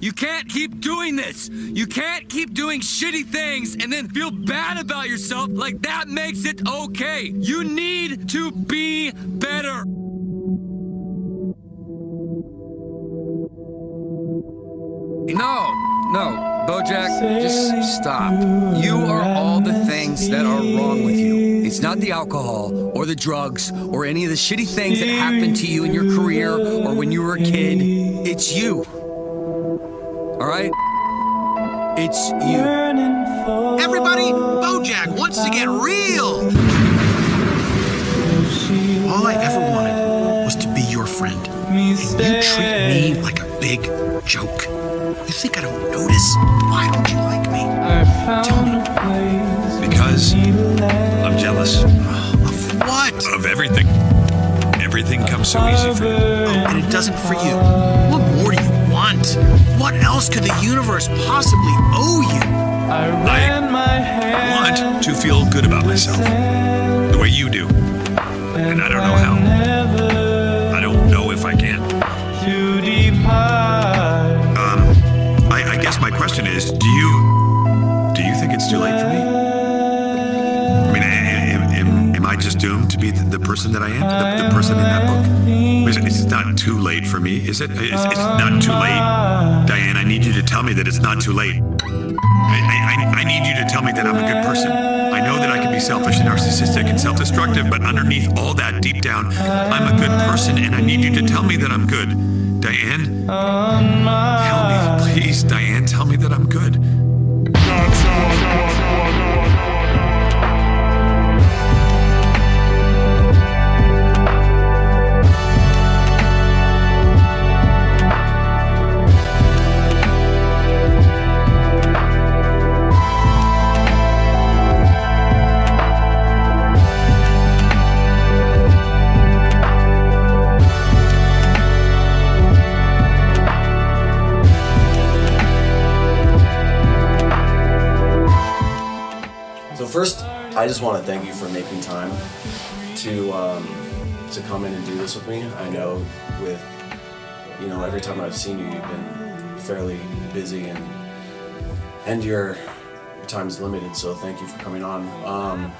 You can't keep doing this. You can't keep doing shitty things and then feel bad about yourself like that makes it okay. You need to be better. No, no, Bojack, just stop. You are all the things that are wrong with you. It's not the alcohol or the drugs or any of the shitty things that happened to you in your career or when you were a kid. It's you. All right? It's you. Everybody, Bojack wants to get real. All I ever wanted was to be your friend. And you treat me like a big joke. You think I don't notice? Why don't you like me? Tell me. Because I'm jealous Of what? of everything. Everything comes so easy for me. Oh, and it doesn't for you. What more do you? What else could the universe possibly owe you? I want to feel good about myself the way you do. And I don't know how. I don't know if I can. Um, I, I guess my question is, do you person that I am, the, the person in that book? It's, not too late for me, is it? It's, not too late, Diane. I need you to tell me that it's not too late. I, I, I need you to tell me that I'm a good person. I know that I can be selfish and narcissistic and self-destructive, but underneath all that, deep down, I'm a good person, and I need you to tell me that I'm good. Diane, tell me, please, Diane, tell me that I'm good. So first, I just want to thank you for making time to um, to come in and do this with me. I know with you know every time I've seen you, you've been fairly busy and and your your time's limited. So thank you for coming on. Um,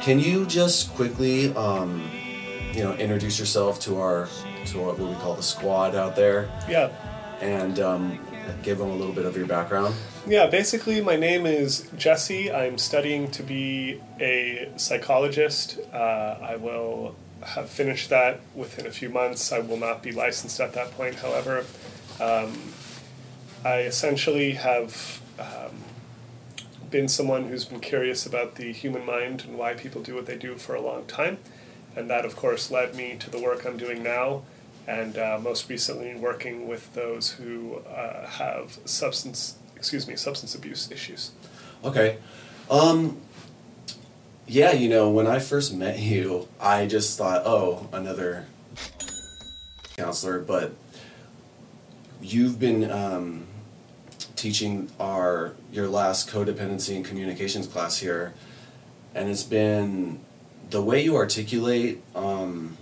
can you just quickly um, you know introduce yourself to our to what we call the squad out there Yeah. and give them a little bit of your background? Yeah, basically, my name is Jesse. I'm studying to be a psychologist. Uh, I will have finished that within a few months. I will not be licensed at that point, however. Um, I essentially have um, been someone who's been curious about the human mind and why people do what they do for a long time. And that, of course, led me to the work I'm doing now, and uh, most recently working with those who uh, have substance, excuse me, substance abuse issues. Okay. Um yeah, you know, when I first met you, I just thought, "Oh, another counselor," but you've been um teaching our your last codependency and communications class here and it's been the way you articulate um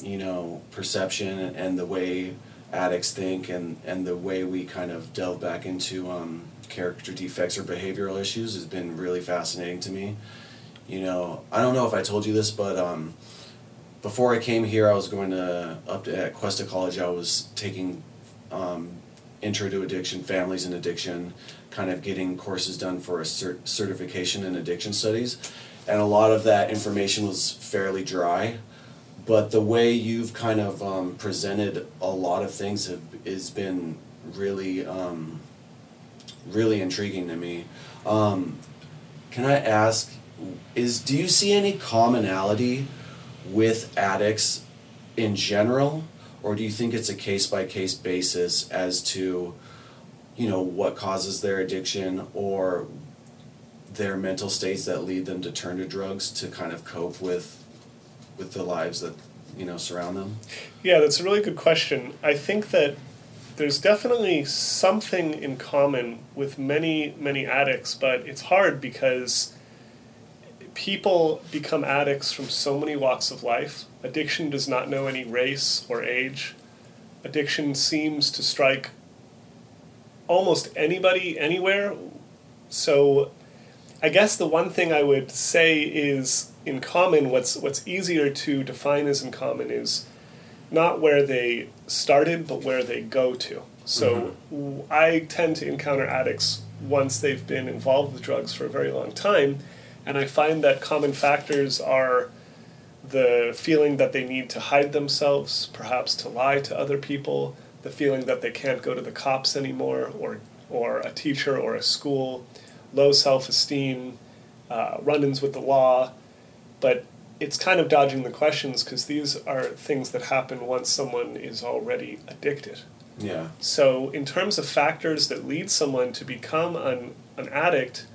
you know perception and the way addicts think and and the way we kind of delve back into um, character defects or behavioral issues has been really fascinating to me. You know i don't know if i told you this but um, before i came here i was going to up to, at cuesta college i was taking um, intro to addiction families and addiction kind of getting courses done for a cert- certification in addiction studies. And a lot of that information was fairly dry but the way you've kind of um, presented a lot of things have has been really um, really intriguing to me. Um, can i ask is do you see any commonality with addicts in general? Or do you think it's a case by case basis as to you know what causes their addiction or their mental states that lead them to turn to drugs to kind of cope with with the lives that you know surround them Yeah, that's a really good question. I think that there's definitely something in common with many, many addicts, but it's hard because people become addicts from so many walks of life. Addiction does not know any race or age. Addiction seems to strike almost anybody anywhere. So I guess the one thing I would say is in common what's what's easier to define as in common is not where they started but where they go to. So mm-hmm. I tend to encounter addicts once they've been involved with drugs for a very long time and I find that common factors are the feeling that they need to hide themselves, perhaps to lie to other people, the feeling that they can't go to the cops anymore or or a teacher or a school, low self-esteem, uh, run-ins with the law, but it's kind of dodging the questions because these are things that happen once someone is already addicted. Yeah. So, in terms of factors that lead someone to become an, an addict,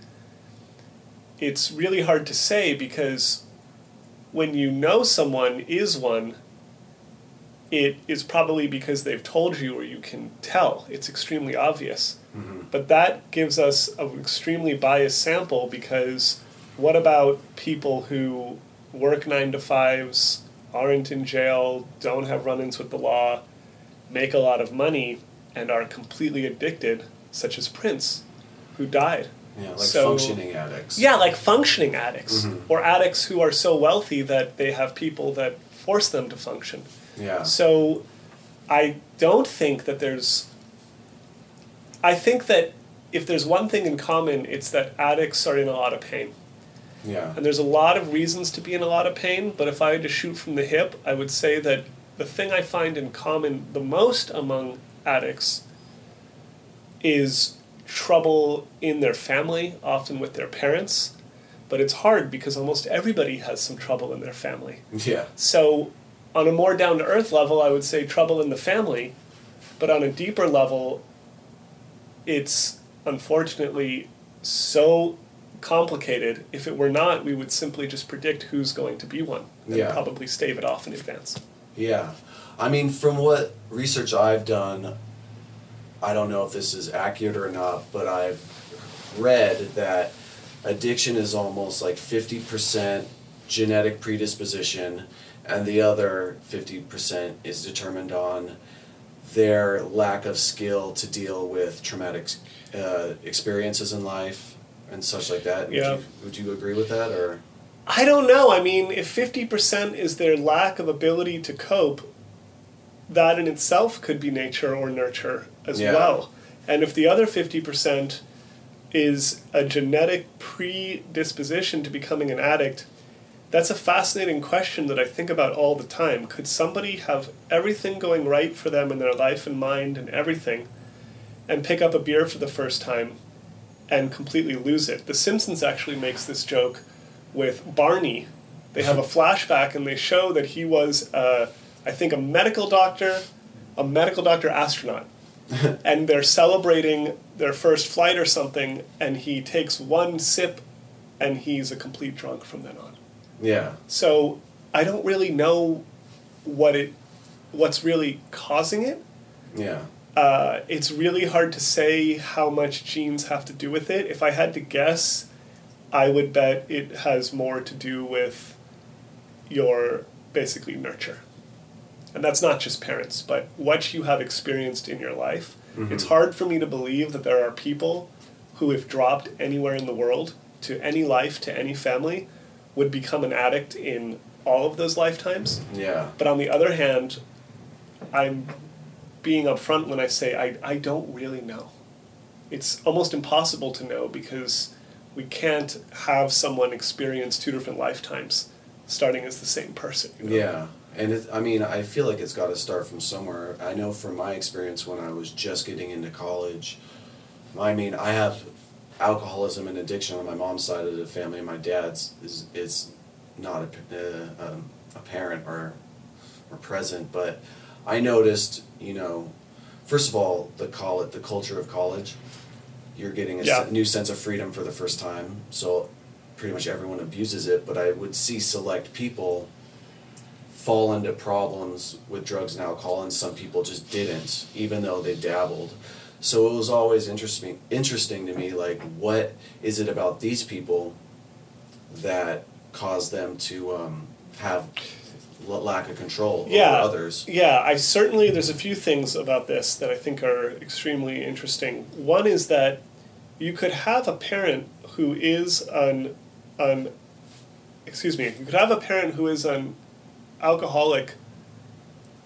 it's really hard to say because when you know someone is one, it is probably because they've told you or you can tell. It's extremely obvious. Mm-hmm. But that gives us an extremely biased sample because what about people who work nine to fives, aren't in jail, don't have run ins with the law, make a lot of money, and are completely addicted, such as Prince, who died? Yeah, like so, functioning addicts. Yeah, like functioning addicts. Mm-hmm. Or addicts who are so wealthy that they have people that force them to function. Yeah. So I don't think that there's. I think that if there's one thing in common, it's that addicts are in a lot of pain. Yeah. And there's a lot of reasons to be in a lot of pain, but if I had to shoot from the hip, I would say that the thing I find in common the most among addicts is trouble in their family, often with their parents. But it's hard because almost everybody has some trouble in their family. Yeah. So, on a more down to earth level, I would say trouble in the family. But on a deeper level, it's unfortunately so complicated. If it were not, we would simply just predict who's going to be one and yeah. probably stave it off in advance. Yeah. I mean, from what research I've done, I don't know if this is accurate or not, but I've read that addiction is almost like 50% genetic predisposition, and the other 50% is determined on their lack of skill to deal with traumatic uh, experiences in life and such like that. Yeah. Would you, would you agree with that, or? I don't know. I mean, if 50% is their lack of ability to cope, that in itself could be nature or nurture as yeah. well. And if the other 50% is a genetic predisposition to becoming an addict, that's a fascinating question that I think about all the time. Could somebody have everything going right for them in their life and mind and everything, and pick up a beer for the first time and completely lose it? The Simpsons actually makes this joke with Barney. They have a flashback and they show that he was, uh, I think, a medical doctor, a medical doctor astronaut and they're celebrating their first flight or something, and he takes one sip, and he's a complete drunk from then on. Yeah. So I don't really know what it, what's really causing it. Yeah. Uh, it's really hard to say how much genes have to do with it. If I had to guess, I would bet it has more to do with your basically nurture and that's not just parents, but what you have experienced in your life. Mm-hmm. It's hard for me to believe that there are people who, if dropped anywhere in the world to any life, to any family, would become an addict in all of those lifetimes. Yeah. But on the other hand, I'm being upfront when I say I, I don't really know. It's almost impossible to know because we can't have someone experience two different lifetimes starting as the same person. You know? Yeah and it, I mean, I feel like it's got to start from somewhere. I know from my experience when I was just getting into college. I mean, I have alcoholism and addiction on my mom's side of the family. My dad's is is not a, uh, um, or or present, but I noticed, you know, first of all, the call it the culture of college. You're getting a yeah. new sense of freedom for the first time, so pretty much everyone abuses it. But I would see select people fall into problems with drugs and alcohol, and some people just didn't, even though they dabbled. So it was always interesting interesting to me, like what is it about these people that caused them to um, have lack of control yeah, over others. Yeah, I certainly there's a few things about this that I think are extremely interesting. One is that you could have a parent who is an an excuse me, you could have a parent who is an alcoholic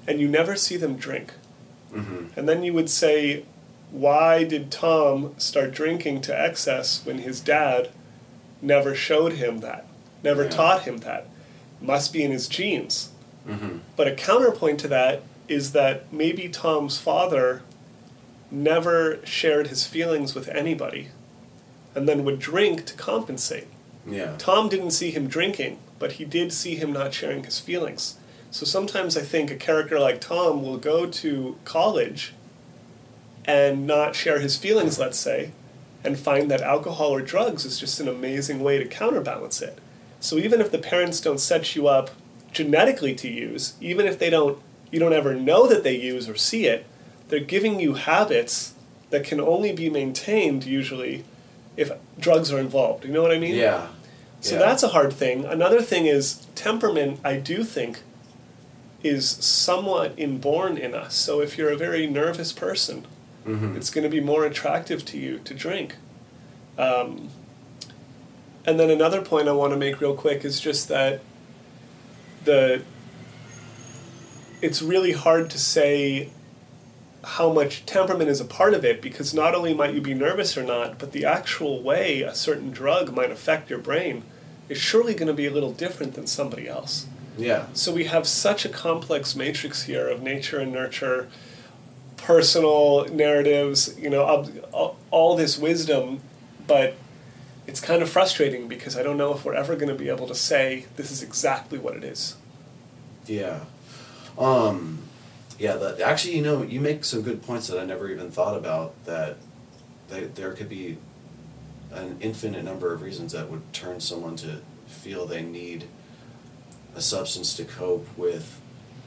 and you never see them drink. Mm-hmm. And then you would say, why did Tom start drinking to excess when his dad never showed him that, never Yeah. taught him that? Must be in his genes. Mm-hmm. But a counterpoint to that is that maybe Tom's father never shared his feelings with anybody and then would drink to compensate. Yeah. Tom didn't see him drinking, but he did see him not sharing his feelings. So sometimes I think a character like Tom will go to college and not share his feelings, let's say, and find that alcohol or drugs is just an amazing way to counterbalance it. So even if the parents don't set you up genetically to use, even if they don't you don't ever know that they use or see it, they're giving you habits that can only be maintained usually if drugs are involved. You know what I mean? Yeah. So Yeah. that's a hard thing. Another thing is temperament, I do think, is somewhat inborn in us. So if you're a very nervous person, Mhm. it's going to be more attractive to you to drink. Um, and then another point I want to make real quick is just that the it's really hard to say how much temperament is a part of it because not only might you be nervous or not, but the actual way a certain drug might affect your brain is surely going to be a little different than somebody else. Yeah. So we have such a complex matrix here of nature and nurture, personal narratives, you know, all- all this wisdom, but it's kind of frustrating because I don't know if we're ever going to be able to say this is exactly what it is. Yeah. Um, yeah, that, actually, you know, you make some good points that I never even thought about that, that there could be an infinite number of reasons that would turn someone to feel they need a substance to cope with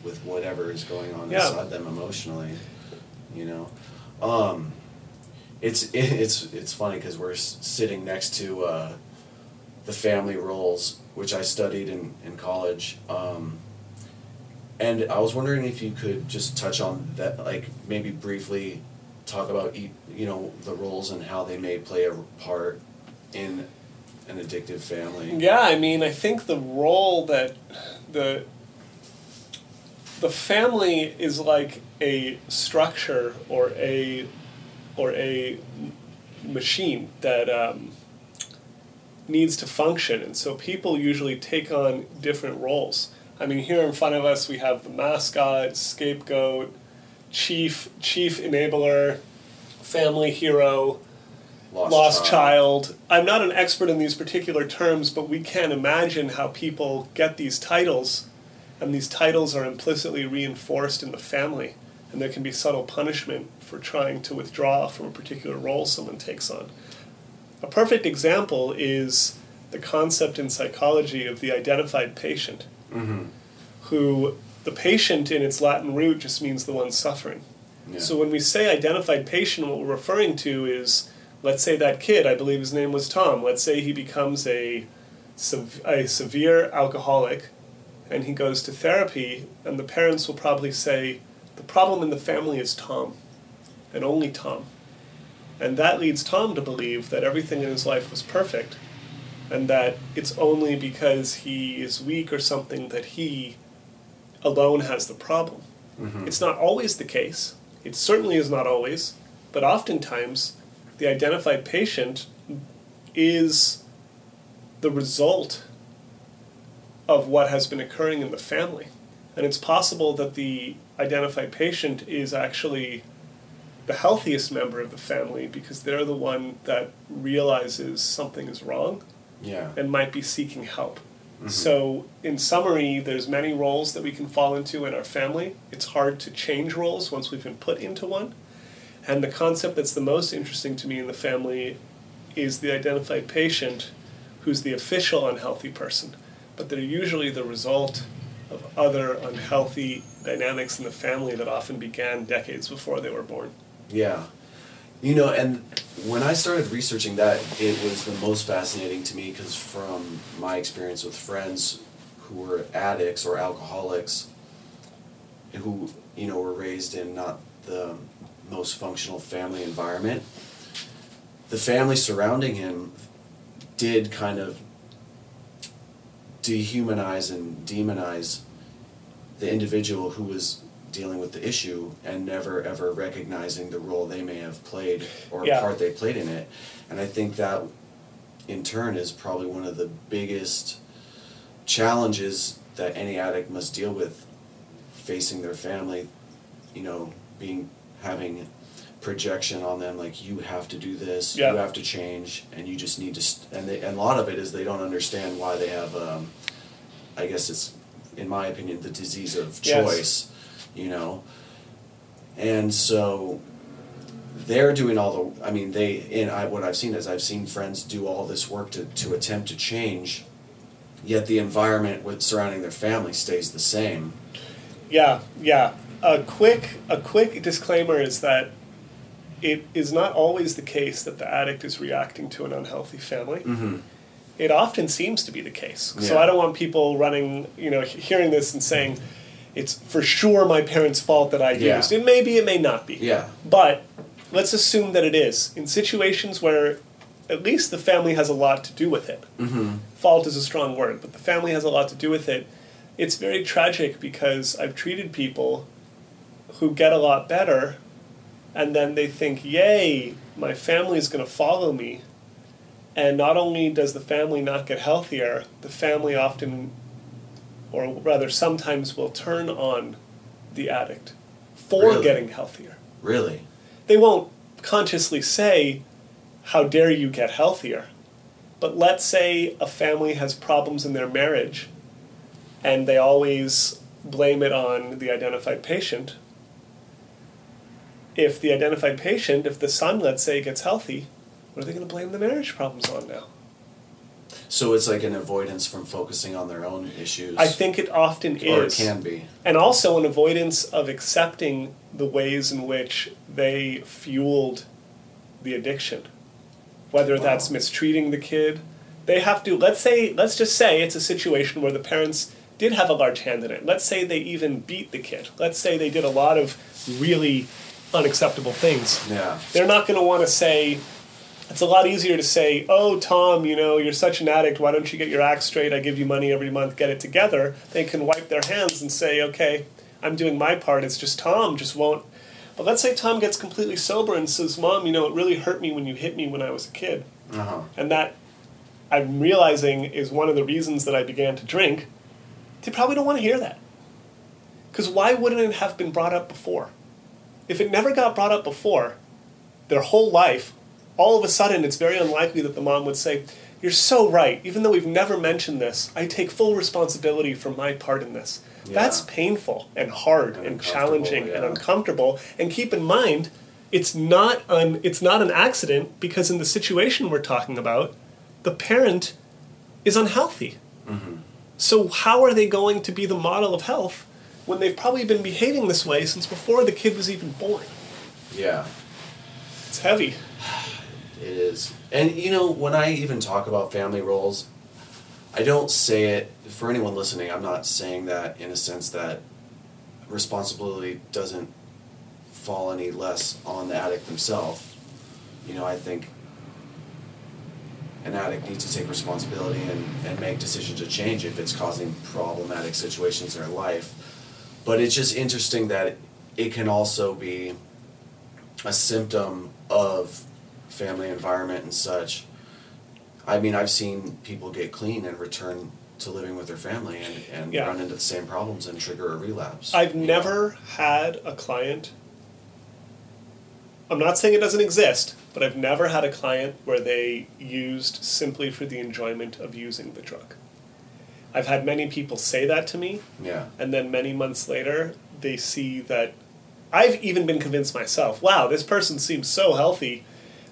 with whatever is going on Yeah. inside them emotionally you know um, it's it's it's funny because we're sitting next to uh, the family roles which I studied in, in college um, and I was wondering if you could just touch on that, like maybe briefly talk about you know the roles and how they may play a part in an addictive family. Yeah, I mean, I think the role that the the family is like a structure or a or a machine that um, needs to function, and so people usually take on different roles. I mean, here in front of us we have the mascot, scapegoat, chief, chief enabler, family hero Lost, lost child. I'm not an expert in these particular terms, but we can imagine how people get these titles, and these titles are implicitly reinforced in the family, and there can be subtle punishment for trying to withdraw from a particular role someone takes on. A perfect example is the concept in psychology of the identified patient, Mm-hmm. who the patient in its Latin root just means the one suffering. Yeah. So when we say identified patient, what we're referring to is, let's say that kid, I believe his name was Tom. Let's say he becomes a, a severe alcoholic, and he goes to therapy, and the parents will probably say, problem in the family is Tom, and only Tom. And that leads Tom to believe that everything in his life was perfect, and that it's only because he is weak or something that he alone has the problem. Mhm. It's not always the case. It certainly is not always, but oftentimes the identified patient is the result of what has been occurring in the family. And it's possible that the identified patient is actually the healthiest member of the family because they're the one that realizes something is wrong Yeah. and might be seeking help. Mm-hmm. So, in summary, there's many roles that we can fall into in our family. It's hard to change roles once we've been put into one. And the concept that's the most interesting to me in the family is the identified patient who's the official unhealthy person. But they're usually the result of other unhealthy dynamics in the family that often began decades before they were born. Yeah. You know, and when I started researching that, it was the most fascinating to me because from my experience with friends who were addicts or alcoholics who you know were raised in not the most functional family environment the family surrounding him did kind of dehumanize and demonize the individual who was dealing with the issue and never ever recognizing the role they may have played or Yeah. part they played in it and i think that in turn is probably one of the biggest challenges that any addict must deal with facing their family you know being having projection on them like you have to do this Yeah. you have to change and you just need to st- and they and a lot of it is they don't understand why they have um, i guess it's in my opinion the disease of Yes. choice you know and so they're doing all the i mean they and i what i've seen is i've seen friends do all this work to, to attempt to change yet the environment with surrounding their family stays the same Yeah, yeah. A quick a quick disclaimer is that it is not always the case that the addict is reacting to an unhealthy family. mm-hmm. It often seems to be the case. So I don't want people running, you know, hearing this and saying it's for sure my parents' fault that I Yeah. used. It may be, it may not be. yeah But let's assume that it is. In situations where at least the family has a lot to do with it. mm-hmm. Fault is a strong word, but the family has a lot to do with it. It's very tragic because I've treated people who get a lot better and then they think, yay, my family is going to follow me. And not only does the family not get healthier, the family often, or rather sometimes, will turn on the addict for Really? getting healthier really they won't consciously say, How dare you get healthier? But let's say a family has problems in their marriage and they always blame it on the identified patient. If the identified patient, if the son, let's say, gets healthy, what are they going to blame the marriage problems on now? so it's like an avoidance from focusing on their own issues? I think it often is. or it can be. And also an avoidance of accepting the ways in which they fueled the addiction. Whether that's mistreating the kid. They have to let's say let's just say it's a situation where the parents did have a large hand in it. Let's say they even beat the kid. Let's say they did a lot of really unacceptable things. Yeah. They're not going to want to say it's a lot easier to say oh tom you know you're such an addict why don't you get your act straight? I give you money every month get it together. They can wipe their hands and say okay i'm doing my part it's just tom just won't but let's say tom gets completely sober and says mom you know it really hurt me when you hit me when i was a kid. Uh-huh. And that i'm realizing is one of the reasons that i began to drink. They probably don't want to hear that. Because why wouldn't it have been brought up before if it never got brought up before their whole life, all of a sudden it's very unlikely that the mom would say, You're so right. Even though we've never mentioned this, I take full responsibility for my part in this. That's painful and hard And and, challenging and uncomfortable. And keep in mind, it's not an it's not an accident because in the situation we're talking about, the parent is unhealthy. Mm-hmm. So how are they going to be the model of health when they've probably been behaving this way since before the kid was even born? yeah It's heavy. It is. And you know, when I even talk about family roles, I don't say it for anyone listening, I'm not saying that in a sense that responsibility doesn't fall any less on the addict themselves. You know, I think an addict needs to take responsibility and, and make decisions to change if it's causing problematic situations in their life. But it's just interesting that it, can also be a symptom of family environment and such. I mean, I've seen people get clean and return to living with their family and, and Yeah. run into the same problems and trigger a relapse. I've you know? never had a client. I'm not saying it doesn't exist, but I've never had a client where they used simply for the enjoyment of using the drug. I've had many people say that to me, Yeah. and then many months later, they see that I've even been convinced myself, wow, this person seems so healthy.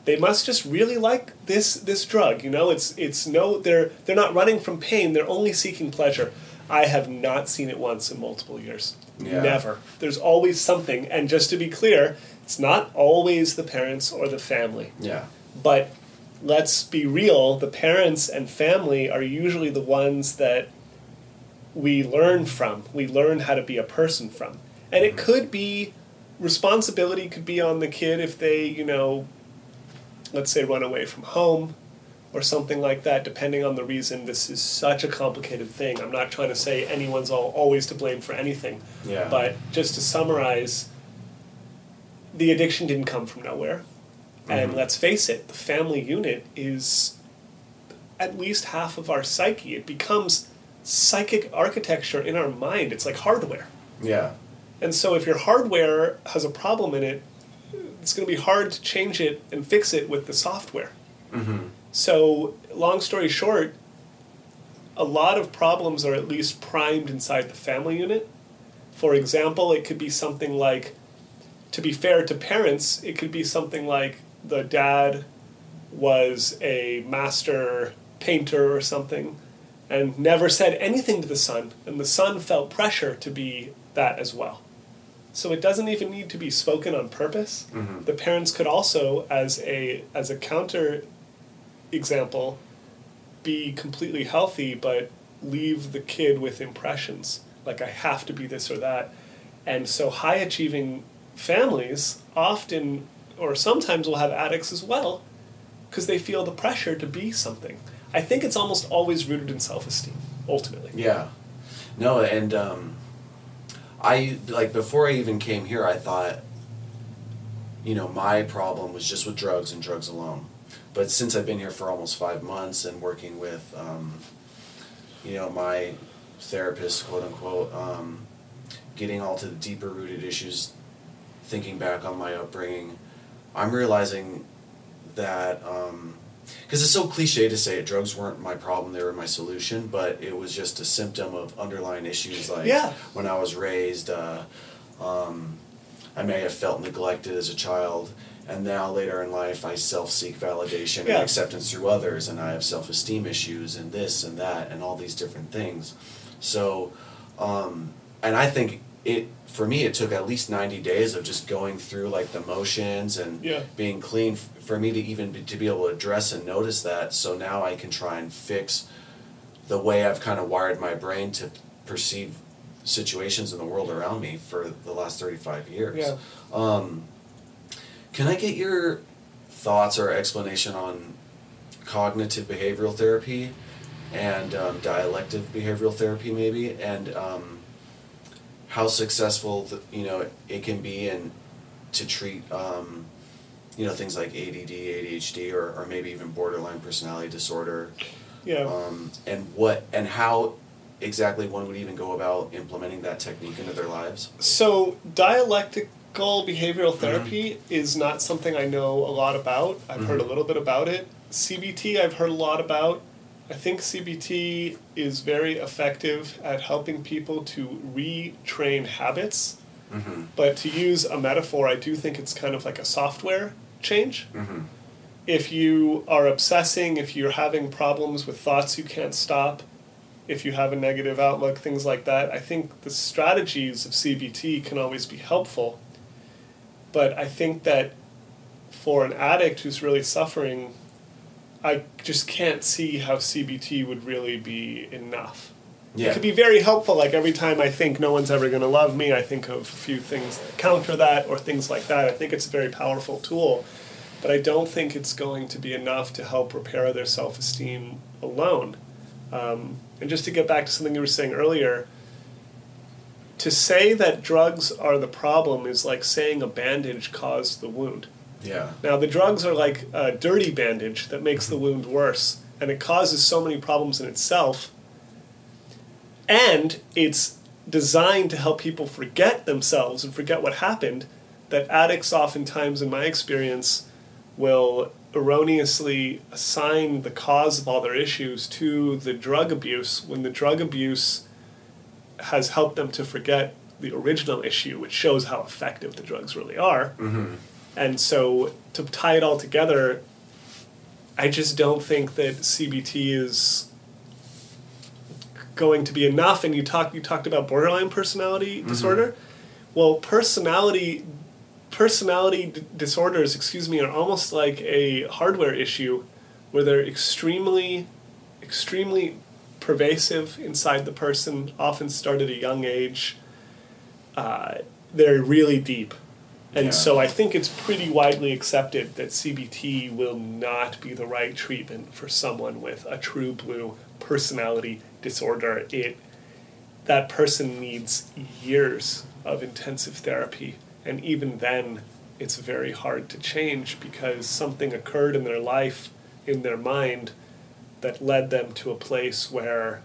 They must just really like this this drug, you know? It's it's no they're they're not running from pain, they're only seeking pleasure. I have not seen it once in multiple years. Yeah. Never. There's always something, and just to be clear, it's not always the parents or the family. Yeah. But let's be real, the parents and family are usually the ones that we learn from. We learn how to be a person from. And it could be responsibility could be on the kid if they, you know, let's say run away from home or something like that, depending on the reason. This is such a complicated thing. I'm not trying to say anyone's all, always to blame for anything. Yeah. But just to summarize, the addiction didn't come from nowhere. And let's face it, the family unit is at least half of our psyche. It becomes psychic architecture in our mind. It's like hardware. Yeah. And so if your hardware has a problem in it, it's going to be hard to change it and fix it with the software. Hmm. So, long story short, a lot of problems are at least primed inside the family unit. For example, it could be something like, to be fair to parents, it could be something like the dad was a master painter or something and never said anything to the son, and the son felt pressure to be that as well. So it doesn't even need to be spoken on purpose. Mm-hmm. The parents could also, as a as a counter example, be completely healthy, but leave the kid with impressions like I have to be this or that. And so high achieving families often or sometimes we'll have addicts as well because they feel the pressure to be something. I think it's almost always rooted in self esteem, ultimately. Yeah. No, and um, I like before I even came here, I thought, you know, my problem was just with drugs and drugs alone. But since I've been here for almost five months and working with, um, you know, my therapist, quote unquote, um, getting all to the deeper rooted issues, thinking back on my upbringing, I'm realizing that because it's so cliche to say it, drugs weren't my problem; they were my solution. But it was just a symptom of underlying issues, like Yeah. when I was raised. Uh, um, I may have felt neglected as a child, and now later in life, I self seek validation Yeah. and acceptance through others, and I have self esteem issues, and this and that, and all these different things. So, um, and I think it for me it took at least 90 days of just going through like the motions and Yeah. being clean f- for me to even be, to be able to address and notice that so now i can try and fix the way i've kind of wired my brain to perceive situations in the world around me for the last 35 years Yeah. um, can i get your thoughts or explanation on cognitive behavioral therapy and um, dialective behavioral therapy maybe and um, how successful the, you know it can be in to treat um, you know things like ADD, ADHD, or, or maybe even borderline personality disorder, Yeah. um, and what and how exactly one would even go about implementing that technique into their lives. So dialectical behavioral therapy is not something I know a lot about. I've heard a little bit about it. CBT I've heard a lot about. I think CBT is very effective at helping people to retrain habits. Mm-hmm. But to use a metaphor, I do think it's kind of like a software change. Mm-hmm. If you are obsessing, if you're having problems with thoughts you can't stop, if you have a negative outlook, things like that. I think the strategies of CBT can always be helpful. But I think that for an addict who's really suffering, I just can't see how CBT would really be enough. It could be very helpful. Like every time I think no one's ever going to love me, I think of a few things that counter that or things like that. I think it's a very powerful tool, but I don't think it's going to be enough to help repair their self esteem alone. Um, and just to get back to something you were saying earlier, to say that drugs are the problem is like saying a bandage caused the wound. Yeah. Now, the drugs are like a dirty bandage that makes the wound worse, and it causes so many problems in itself. And it's designed to help people forget themselves and forget what happened. That addicts, oftentimes, in my experience, will erroneously assign the cause of all their issues to the drug abuse when the drug abuse has helped them to forget the original issue, which shows how effective the drugs really are. Mm-hmm. And so to tie it all together, I just don't think that CBT is going to be enough. And you talked you talked about borderline personality disorder. Well, personality personality d- disorders, excuse me, are almost like a hardware issue, where they're extremely, extremely pervasive inside the person, often start at a young age. Uh, they're really deep. And Yeah. so I think it's pretty widely accepted that CBT will not be the right treatment for someone with a true blue personality disorder. It that person needs years of intensive therapy and even then it's very hard to change because something occurred in their life in their mind that led them to a place where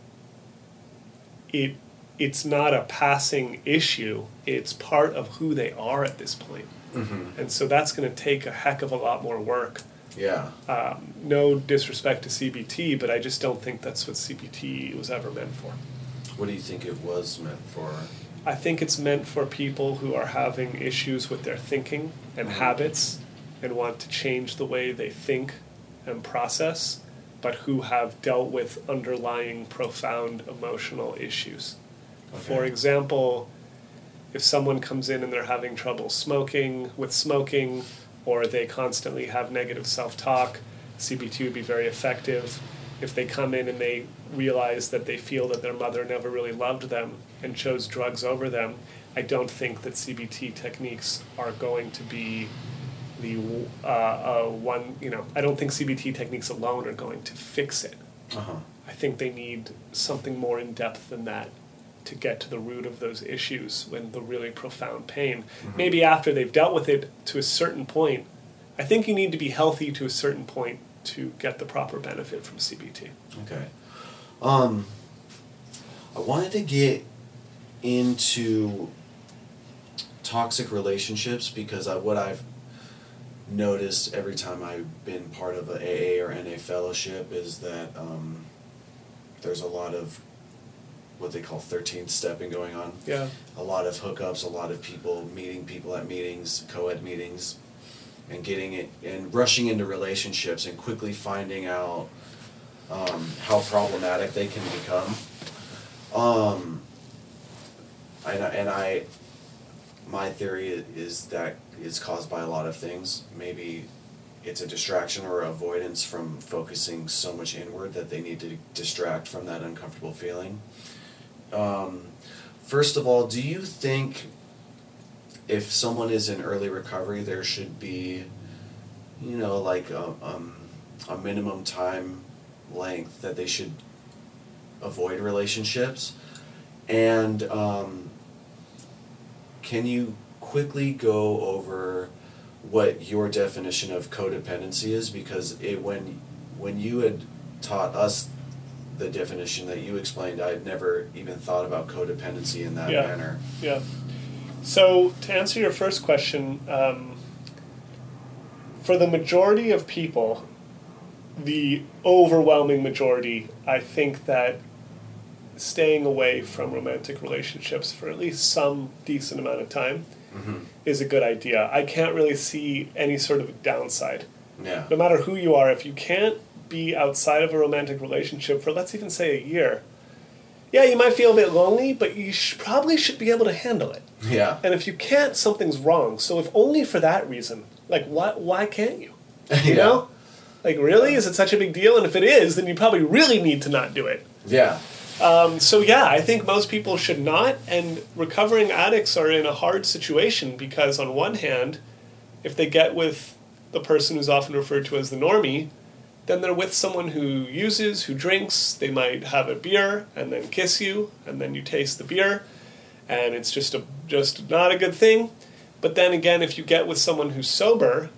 it it's not a passing issue it's part of who they are at this point. point and so that's going to take a heck of a lot more work Yeah. Um, no disrespect to cbt but i just don't think that's what cbt was ever meant for What do you think it was meant for? I think it's meant for people who are having issues with their thinking and mm-hmm. habits and want to change the way they think and process, but who have dealt with underlying profound emotional issues. For example, if someone comes in and they're having trouble smoking with smoking, or they constantly have negative self talk, CBT would be very effective. If they come in and they realize that they feel that their mother never really loved them and chose drugs over them, I don't think that CBT techniques are going to be the uh, uh, one, you know, I don't think CBT techniques alone are going to fix it. Uh huh. I think they need something more in depth than that to get to the root of those issues when the really profound pain. Maybe after they've dealt with it to a certain point, I think you need to be healthy to a certain point to get the proper benefit from CBT. Okay. Um, I wanted to get into toxic relationships because I, what I've noticed every time I've been part of a AA or NA fellowship is that um, there's a lot of what they call 13th stepping going on. Yeah. A lot of hookups, a lot of people meeting people at meetings, co-ed meetings, and getting it and rushing into relationships and quickly finding out um, how problematic they can become. Um, and I, and I, my theory is that it's caused by a lot of things. Maybe it's a distraction or avoidance from focusing so much inward that they need to distract from that uncomfortable feeling. Um, first of all, do you think if someone is in early recovery, there should be, you know, like a, um, a minimum time length that they should avoid relationships? And um, can you quickly go over what your definition of codependency is? Because it when when you had taught us the definition that you explained, I had never even thought about codependency in that Yeah. manner. Yeah. So to answer your first question, um, for the majority of people, the overwhelming majority, I think that staying away from romantic relationships for at least some decent amount of time is a good idea. I can't really see any sort of downside. Yeah. No matter who you are, if you can't be outside of a romantic relationship for let's even say a year, yeah, you might feel a bit lonely, but you sh- probably should be able to handle it. Yeah. And if you can't, something's wrong. So if only for that reason, like why why can't you? You Yeah. know? Like really? Is it such a big deal? And if it is, then you probably really need to not do it. Yeah. Um, so yeah, I think most people should not. And recovering addicts are in a hard situation because on one hand, if they get with the person who's often referred to as the normie, then they're with someone who uses, who drinks. They might have a beer and then kiss you, and then you taste the beer, and it's just a just not a good thing. But then again, if you get with someone who's sober,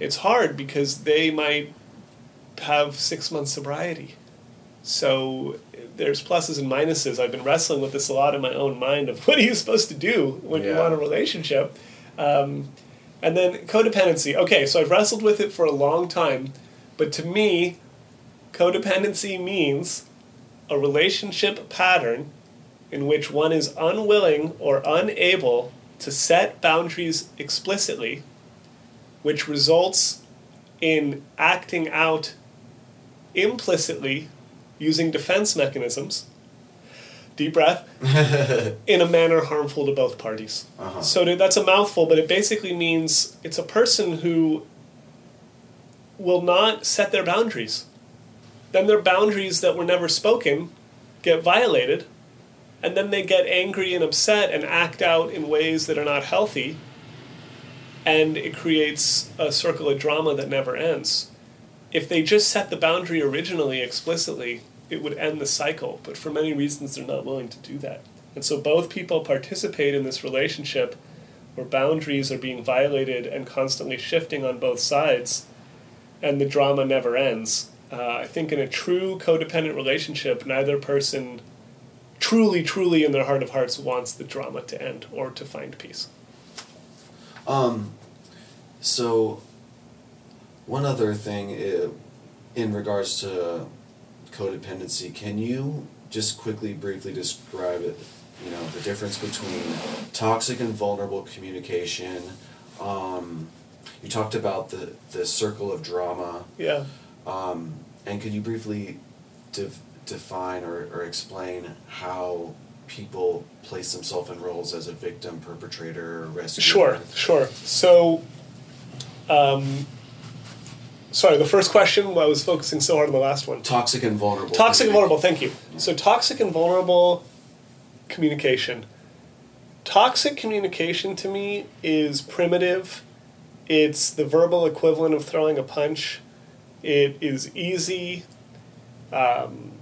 it's hard because they might have six months sobriety. So there's pluses and minuses. I've been wrestling with this a lot in my own mind of what are you supposed to do when you want a relationship. Um, and then codependency. Okay, so I've wrestled with it for a long time, but to me, codependency means a relationship pattern in which one is unwilling or unable to set boundaries explicitly, which results in acting out implicitly using defense mechanisms, deep breath, in a manner harmful to both parties. Uh-huh. So that's a mouthful, but it basically means it's a person who will not set their boundaries. Then their boundaries that were never spoken get violated, and then they get angry and upset and act out in ways that are not healthy, and it creates a circle of drama that never ends. If they just set the boundary originally explicitly, it would end the cycle, but for many reasons they're not willing to do that. And so both people participate in this relationship where boundaries are being violated and constantly shifting on both sides, and the drama never ends. Uh, I think in a true codependent relationship, neither person truly, truly in their heart of hearts wants the drama to end or to find peace. Um, so, one other thing uh, in regards to codependency, can you just quickly, briefly describe it? You know, the difference between toxic and vulnerable communication. Um, you talked about the, the circle of drama. Yeah. Um, and could you briefly def- define or, or explain how people place themselves in roles as a victim, perpetrator, rescuer? Sure, sure. So, um, sorry, the first question, I was focusing so hard on the last one. Toxic and vulnerable. Toxic and vulnerable, thank you. So, toxic and vulnerable communication. Toxic communication to me is primitive. It's the verbal equivalent of throwing a punch. It is easy. Um,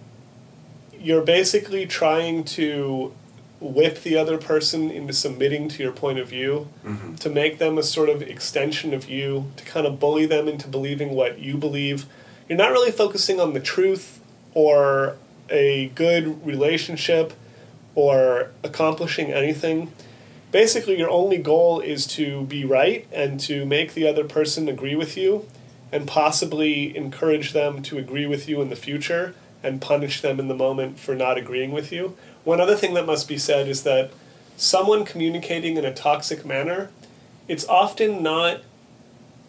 you're basically trying to whip the other person into submitting to your point of view, Mm-hmm. to make them a sort of extension of you, to kind of bully them into believing what you believe. You're not really focusing on the truth or a good relationship or accomplishing anything. Basically, your only goal is to be right and to make the other person agree with you and possibly encourage them to agree with you in the future and punish them in the moment for not agreeing with you. One other thing that must be said is that someone communicating in a toxic manner, it's often not,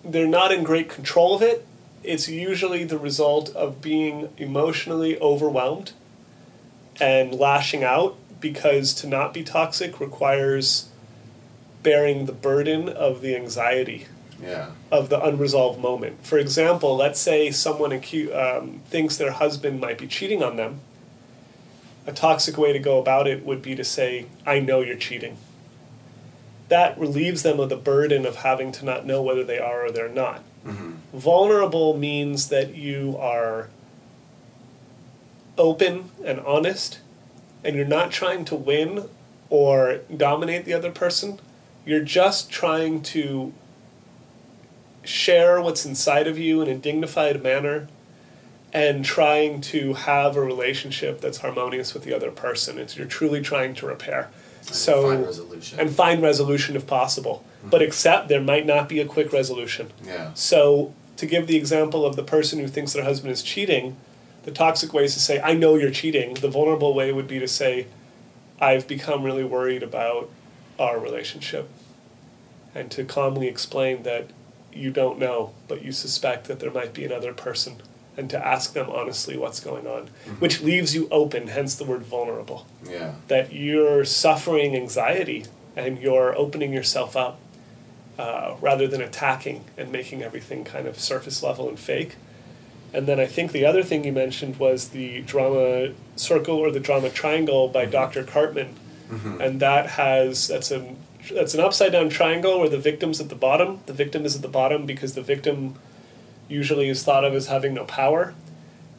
they're not in great control of it. It's usually the result of being emotionally overwhelmed and lashing out because to not be toxic requires bearing the burden of the anxiety Yeah. of the unresolved moment. For example, let's say someone acu- um, thinks their husband might be cheating on them. A toxic way to go about it would be to say, I know you're cheating. That relieves them of the burden of having to not know whether they are or they're not. Vulnerable means that you are open and honest, and you're not trying to win or dominate the other person. You're just trying to share what's inside of you in a dignified manner and trying to have a relationship that's harmonious with the other person. It's you're truly trying to repair. so find resolution. and find resolution if possible. Mm-hmm. But accept there might not be a quick resolution. Yeah. So to give the example of the person who thinks their husband is cheating, the toxic way is to say, I know you're cheating. The vulnerable way would be to say, I've become really worried about our relationship. And to calmly explain that you don't know, but you suspect that there might be another person. And to ask them honestly what's going on, which leaves you open, hence the word vulnerable. Yeah. That you're suffering anxiety and you're opening yourself up uh, rather than attacking and making everything kind of surface level and fake. And then I think the other thing you mentioned was the drama circle or the drama triangle by Dr. Karpman, Mm-hmm. and that has that's a that's an upside down triangle where the victim's at the bottom. The victim is at the bottom because the victim usually is thought of as having no power,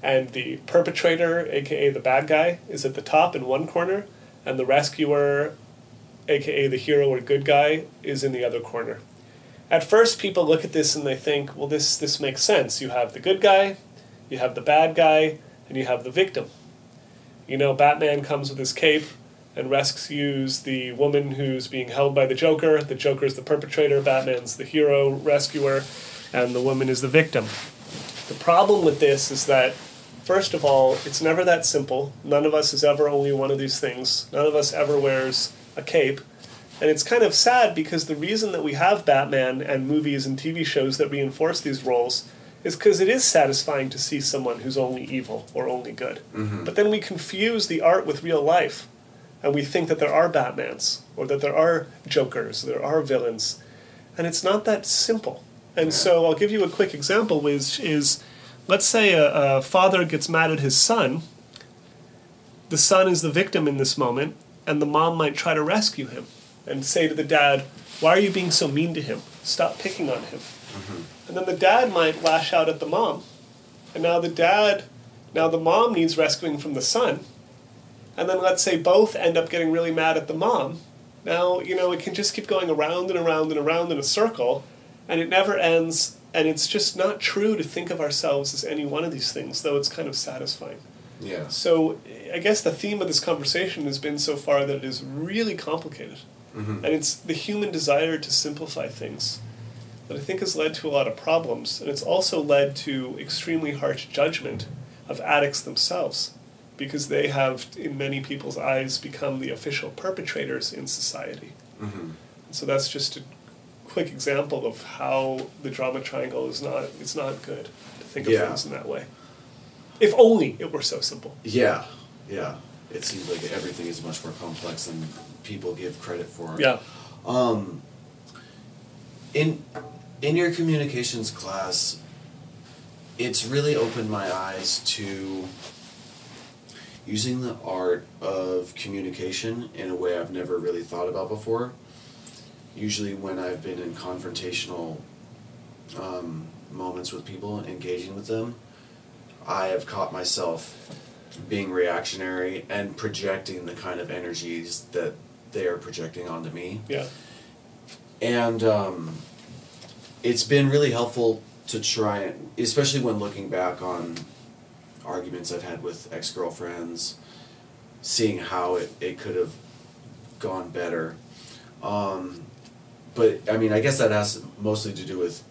and the perpetrator, aka the bad guy, is at the top in one corner, and the rescuer, aka the hero or good guy, is in the other corner. At first, people look at this and they think, well, this, this makes sense. You have the good guy, you have the bad guy, and you have the victim. You know, Batman comes with his cape and rescues the woman who's being held by the Joker. The Joker is the perpetrator, Batman's the hero, rescuer, and the woman is the victim. The problem with this is that, first of all, it's never that simple. None of us is ever only one of these things. None of us ever wears a cape. And it's kind of sad because the reason that we have Batman and movies and TV shows that reinforce these roles is because it is satisfying to see someone who's only evil or only good. Mm-hmm. But then we confuse the art with real life. And we think that there are Batmans or that there are Jokers, there are villains. And it's not that simple. And so I'll give you a quick example, which is let's say a, a father gets mad at his son the son is the victim in this moment, and the mom might try to rescue him and say to the dad, Why are you being so mean to him? Stop picking on him. Mm-hmm. And then the dad might lash out at the mom. And now the dad, now the mom needs rescuing from the son. And then let's say both end up getting really mad at the mom. Now, you know, it can just keep going around and around and around in a circle, and it never ends. And it's just not true to think of ourselves as any one of these things, though it's kind of satisfying. Yeah. So I guess the theme of this conversation has been so far that it is really complicated. Mm-hmm. And it's the human desire to simplify things that I think has led to a lot of problems. And it's also led to extremely harsh judgment of addicts themselves because they have, in many people's eyes, become the official perpetrators in society. Mm-hmm. So that's just a quick example of how the drama triangle is not, it's not good to think of yeah. things in that way. If only it were so simple. Yeah, yeah. It seems like everything is much more complex than people give credit for. Yeah. Um, in in your communications class, it's really opened my eyes to using the art of communication in a way I've never really thought about before. Usually, when I've been in confrontational um, moments with people, engaging with them, I have caught myself being reactionary and projecting the kind of energies that they are projecting onto me. Yeah. And um, it's been really helpful to try especially when looking back on arguments I've had with ex girlfriends, seeing how it, it could have gone better. Um, but I mean, I guess that has mostly to do with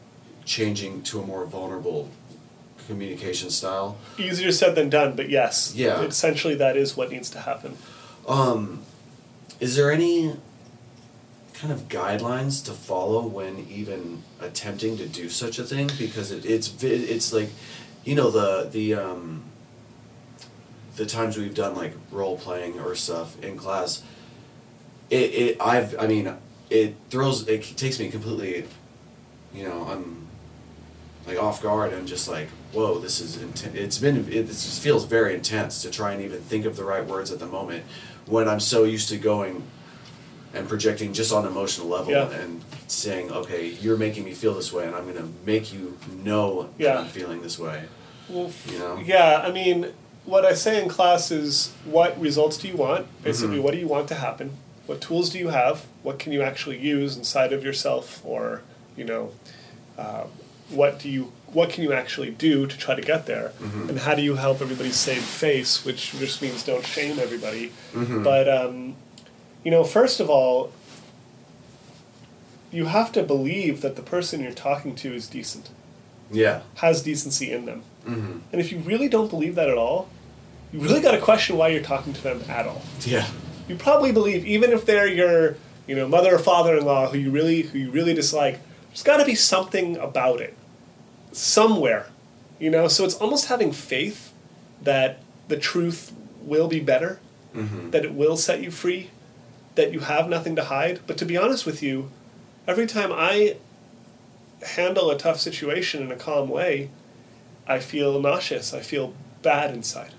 changing to a more vulnerable communication style. Easier said than done, but yes. Yeah. Essentially, that is what needs to happen. Um, is there any kind of guidelines to follow when even attempting to do such a thing? Because it, it's it's like, you know the the um, the times we've done like role playing or stuff in class. It, it I've I mean it throws it takes me completely, you know I'm like off guard and just like whoa this is intense it's been it feels very intense to try and even think of the right words at the moment when i'm so used to going and projecting just on emotional level yeah. and saying okay you're making me feel this way and i'm going to make you know yeah. that i'm feeling this way well you know yeah i mean what i say in class is what results do you want basically mm-hmm. what do you want to happen what tools do you have what can you actually use inside of yourself or you know uh, what do you what can you actually do to try to get there mm-hmm. and how do you help everybody save face which just means don't shame everybody mm-hmm. but um, you know first of all you have to believe that the person you're talking to is decent. Yeah. Has decency in them. Mm-hmm. and if you really don't believe that at all you really got to question why you're talking to them at all. Yeah. You probably believe even if they're your you know mother or father-in-law who you really who you really dislike there's got to be something about it. Somewhere, you know. So it's almost having faith that the truth will be better, mm-hmm. that it will set you free, that you have nothing to hide. But to be honest with you, every time I handle a tough situation in a calm way, I feel nauseous. I feel bad inside.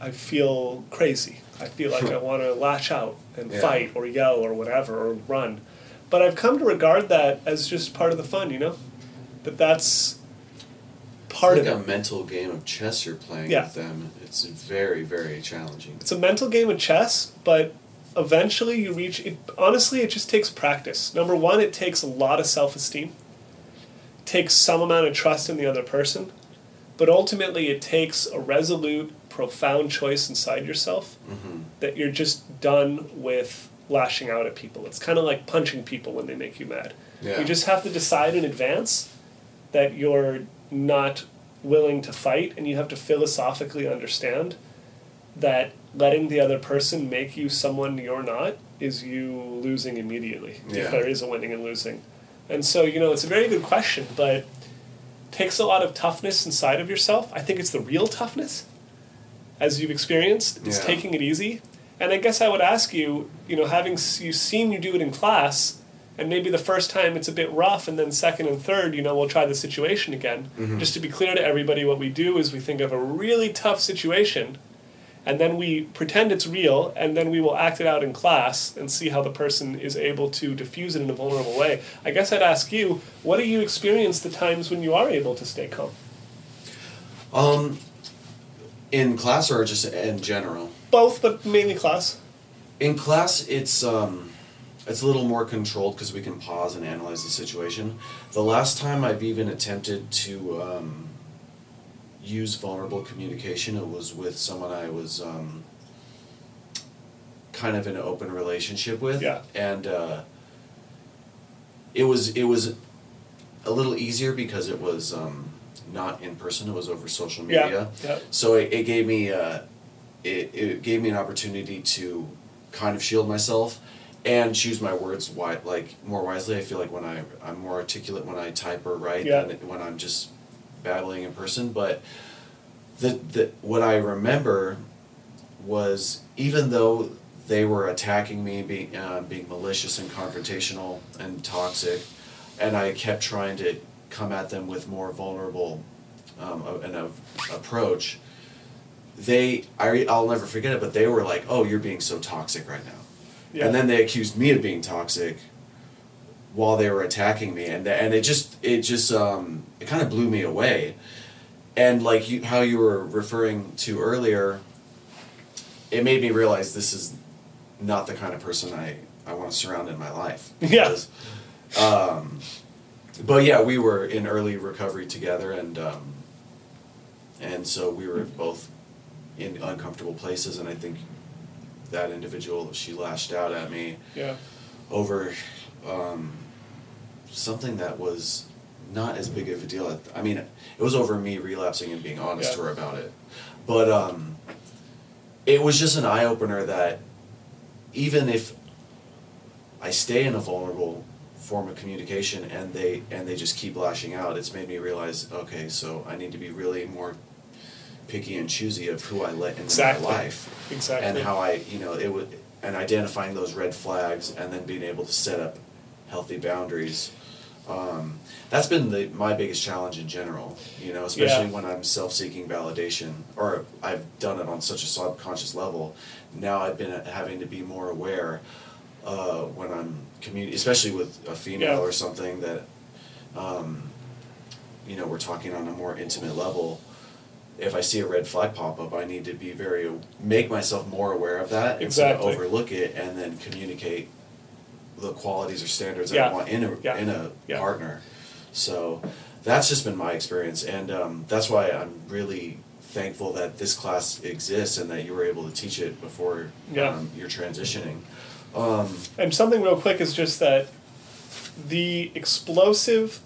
I feel crazy. I feel like I want to lash out and yeah. fight or yell or whatever or run. But I've come to regard that as just part of the fun, you know? that that's part it's like of a mental game of chess you're playing yeah. with them. It's very very challenging. It's a mental game of chess, but eventually you reach it honestly it just takes practice. Number 1, it takes a lot of self-esteem. It takes some amount of trust in the other person, but ultimately it takes a resolute profound choice inside yourself mm-hmm. that you're just done with lashing out at people. It's kind of like punching people when they make you mad. Yeah. You just have to decide in advance that you're not willing to fight and you have to philosophically understand that letting the other person make you someone you're not is you losing immediately yeah. if there is a winning and losing and so you know it's a very good question but takes a lot of toughness inside of yourself i think it's the real toughness as you've experienced it's yeah. taking it easy and i guess i would ask you you know having you seen you do it in class and maybe the first time it's a bit rough and then second and third you know we'll try the situation again mm-hmm. just to be clear to everybody what we do is we think of a really tough situation and then we pretend it's real, and then we will act it out in class and see how the person is able to diffuse it in a vulnerable way. I guess I'd ask you, what do you experience the times when you are able to stay calm? Um, in class or just in general? Both, but mainly class. In class, it's um, it's a little more controlled because we can pause and analyze the situation. The last time I've even attempted to um, use vulnerable communication, it was with someone I was um, kind of in an open relationship with, Yeah. and uh, it was it was a little easier because it was um, not in person; it was over social media. yeah. So it, it gave me uh, it, it gave me an opportunity to kind of shield myself and choose my words wi- like more wisely. I feel like when I I'm more articulate when I type or write Yeah. than when I'm just babbling in person. But the the what I remember was even though they were attacking me, being uh, being malicious and confrontational and toxic, and I kept trying to come at them with more vulnerable um, an a- approach. They, I, I'll never forget it, but they were like, "Oh, you're being so toxic right now," Yeah. and then they accused me of being toxic while they were attacking me, and and it just it just um, it kind of blew me away, and like you how you were referring to earlier, it made me realize this is not the kind of person I I want to surround in my life. Yeah. Um, but yeah, we were in early recovery together, and um, and so we were both in uncomfortable places, and I think that individual she lashed out at me Yeah. over um, something that was not as big of a deal. I mean, it was over me relapsing and being honest Yeah. to her about it. But um, it was just an eye opener that even if I stay in a vulnerable form of communication and they and they just keep lashing out, it's made me realize, okay, so I need to be really more picky and choosy of who I let into Exactly. my life Exactly. and how I, you know, it would, and identifying those red flags, and then being able to set up healthy boundaries. Um, that's been the my biggest challenge in general. You know, especially Yeah. when I'm self-seeking validation, or I've done it on such a subconscious level. Now I've been having to be more aware uh, when I'm communi- especially with a female Yeah. or something that, um, you know, we're talking on a more intimate level if I see a red flag pop up, I need to be very make myself more aware of that instead of overlook it and then communicate the qualities or standards. I want in a Yeah. in a Yeah. partner. So that's just been my experience, and um, that's why I'm really thankful that this class exists and that you were able to teach it before Yeah. um, you're transitioning. Um, And something real quick is just that the explosive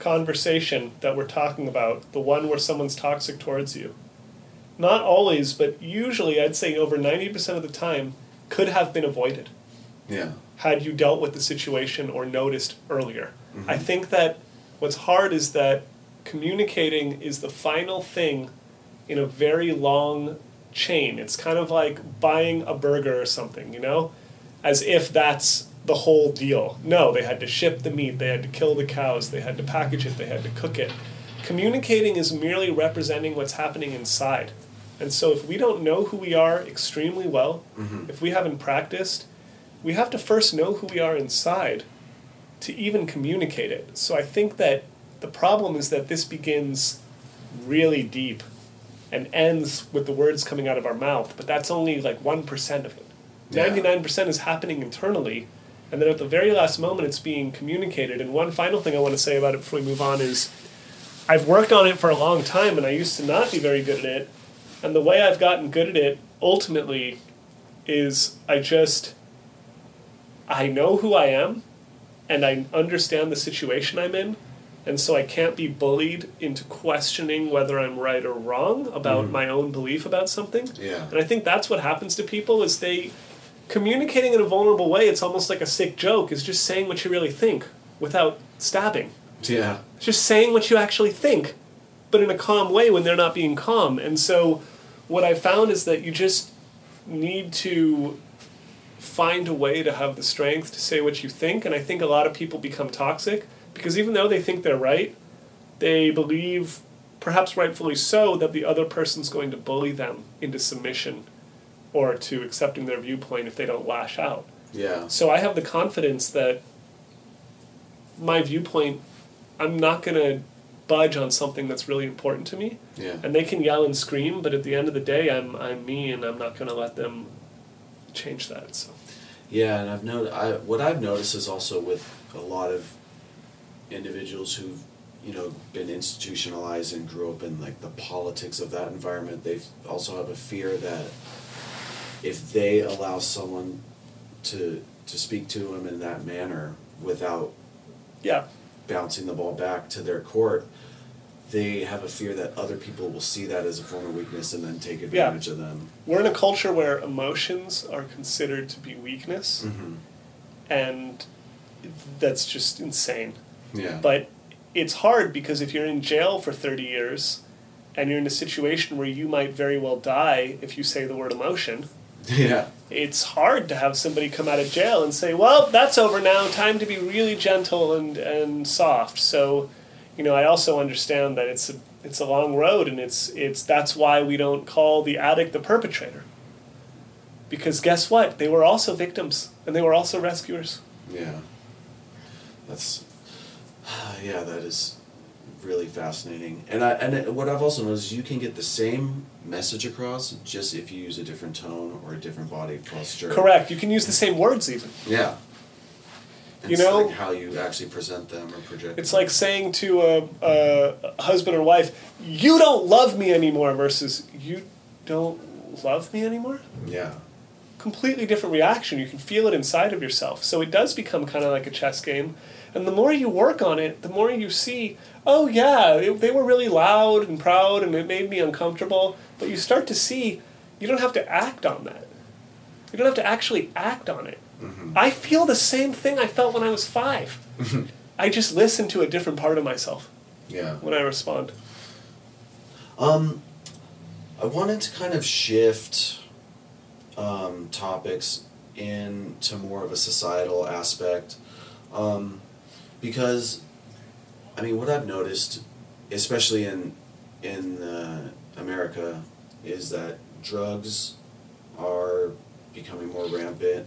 conversation that we're talking about, the one where someone's toxic towards you, not always, but usually I'd say over 90% of the time, could have been avoided yeah, had you dealt with the situation or noticed earlier. Mm-hmm. I think that what's hard is that communicating is the final thing in a very long chain. It's kind of like buying a burger or something, you know? As if that's the whole deal. No, they had to ship the meat, they had to kill the cows, they had to package it, they had to cook it. Communicating is merely representing what's happening inside. And so if we don't know who we are extremely well, mm-hmm. if we haven't practiced, we have to first know who we are inside to even communicate it. So I think that the problem is that this begins really deep and ends with the words coming out of our mouth, but that's only like 1% of it. Yeah. 99% is happening internally, and then at the very last moment it's being communicated. And one final thing I want to say about it before we move on is I've worked on it for a long time and I used to not be very good at it. And the way I've gotten good at it ultimately is I just I know who I am and I understand the situation I'm in. And so I can't be bullied into questioning whether I'm right or wrong about mm-hmm. my own belief about something. Yeah. And I think that's what happens to people is they communicating in a vulnerable way, it's almost like a sick joke, is just saying what you really think without stabbing. yeah, Just saying what you actually think, but in a calm way when they're not being calm. And so what I found is that you just need to find a way to have the strength to say what you think. And I think a lot of people become toxic because even though they think they're right, they believe perhaps rightfully so, that the other person's going to bully them into submission or to accepting their viewpoint if they don't lash out. Yeah. So I have the confidence that my viewpoint, I'm not going to budge on something that's really important to me. Yeah. And they can yell and scream, but at the end of the day, I'm I'm me, and I'm not going to let them change that. So. Yeah, and I've noted. I what I've noticed is also with a lot of individuals who've you know been institutionalized and grew up in like the politics of that environment. They also have a fear that if they allow someone to to speak to them in that manner without Yeah. bouncing the ball back to their court, they have a fear that other people will see that as a form of weakness and then take advantage of them. We're in a culture where emotions are considered to be weakness, Mm-hmm. and that's just insane. Yeah. But it's hard because if you're in jail for 30 years and you're in a situation where you might very well die if you say the word emotion, yeah. it's hard to have somebody come out of jail and say, well, that's over now, time to be really gentle and, and soft. So, you know, I also understand that it's a, it's a long road and it's, it's, that's why we don't call the addict the perpetrator. Because guess what? They were also victims and they were also rescuers. Yeah. That's yeah, that is really fascinating. And I and it- what I've also noticed is you can get the same message across just if you use a different tone or a different body posture. Correct. You can use the same words even. Yeah. You know- like how you actually present them or project. It's them. like saying to a, a husband or wife, "You don't love me anymore," versus "You don't love me anymore." yeah. Completely different reaction. You can feel it inside of yourself. So it does become kind of like a chess game. And the more you work on it, the more you see, oh yeah, it, they were really loud and proud, and it made me uncomfortable. But you start to see, you don't have to act on that. You don't have to actually act on it. I feel the same thing I felt when I was five. I just listen to a different part of myself Yeah. when I respond. Um, I wanted to kind of shift um, topics into more of a societal aspect, um, because, I mean, what I've noticed, especially in in uh, America, is that drugs are becoming more rampant.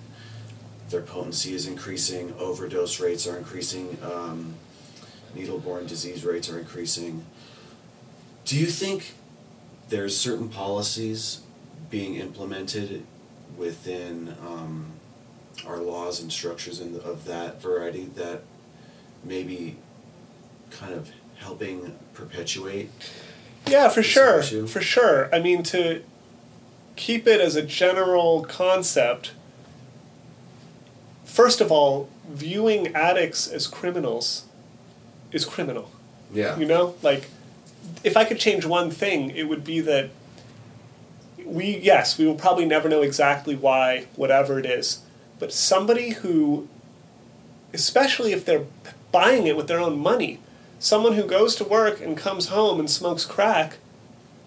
Their potency is increasing. Overdose rates are increasing. Um, needle-borne disease rates are increasing. Do you think there's certain policies being implemented within um, our laws and structures in the, of that variety that maybe kind of helping perpetuate? Yeah, for sure. issue? For sure. I mean, to keep it as a general concept, first of all, viewing addicts as criminals is criminal. Yeah. You know, like if I could change one thing, it would be that we yes, we will probably never know exactly why whatever it is, but somebody who especially if they're buying it with their own money, someone who goes to work and comes home and smokes crack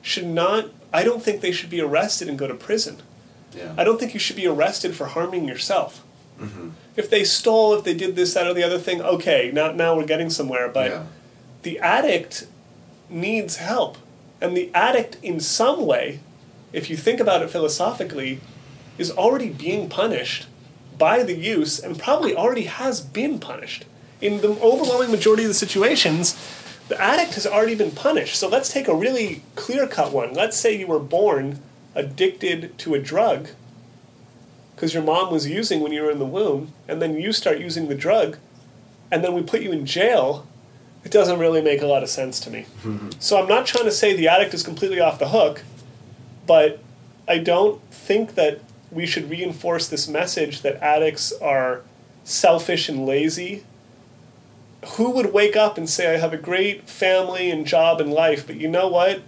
should not I don't think they should be arrested and go to prison. Yeah. I don't think you should be arrested for harming yourself. Mm-hmm. If they stole, if they did this, that, or the other thing, okay, now now we're getting somewhere. But yeah. the addict needs help. And the addict, in some way, if you think about it philosophically, is already being punished by the use and probably already has been punished. In the overwhelming majority of the situations, the addict has already been punished. So let's take a really clear cut one. Let's say you were born addicted to a drug because your mom was using when you were in the womb, and then you start using the drug, and then we put you in jail it doesn't really make a lot of sense to me. Mm-hmm. so I'm not trying to say the addict is completely off the hook, but I don't think that we should reinforce this message that addicts are selfish and lazy. Who would wake up and say, I have a great family and job and life, but you know what?